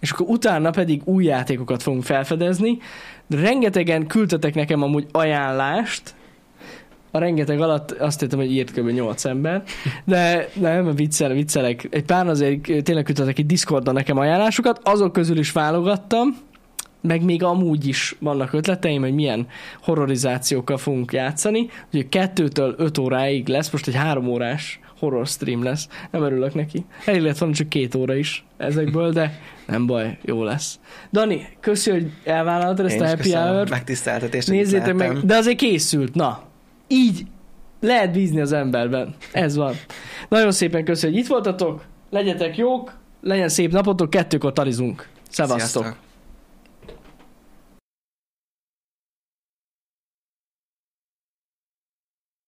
és akkor utána pedig új játékokat fogunk felfedezni. De rengetegen küldtetek nekem amúgy ajánlást, a rengeteg alatt azt hittem, hogy írt kb. 8 ember, de nem, viccel, viccelek. Egy pár azért tényleg küldtetek egy Discordon nekem ajánlásokat, azok közül is válogattam, meg még amúgy is vannak ötleteim, hogy milyen horrorizációkkal fogunk játszani. Úgyhogy kettőtől öt óráig lesz, most egy három órás horror stream lesz. Nem örülök neki. Elég lett volna csak két óra is ezekből, de nem baj, jó lesz. Dani, köszi, hogy elvállaltad ezt Én a happy köszönöm hour Megtiszteltetést, hogy Nézzétek meg, de azért készült, na. Így lehet bízni az emberben. Ez van. Nagyon szépen köszönjük, hogy itt voltatok. Legyetek jók, legyen szép napotok, kettőkor talizunk. Szevasztok. Sziasztok.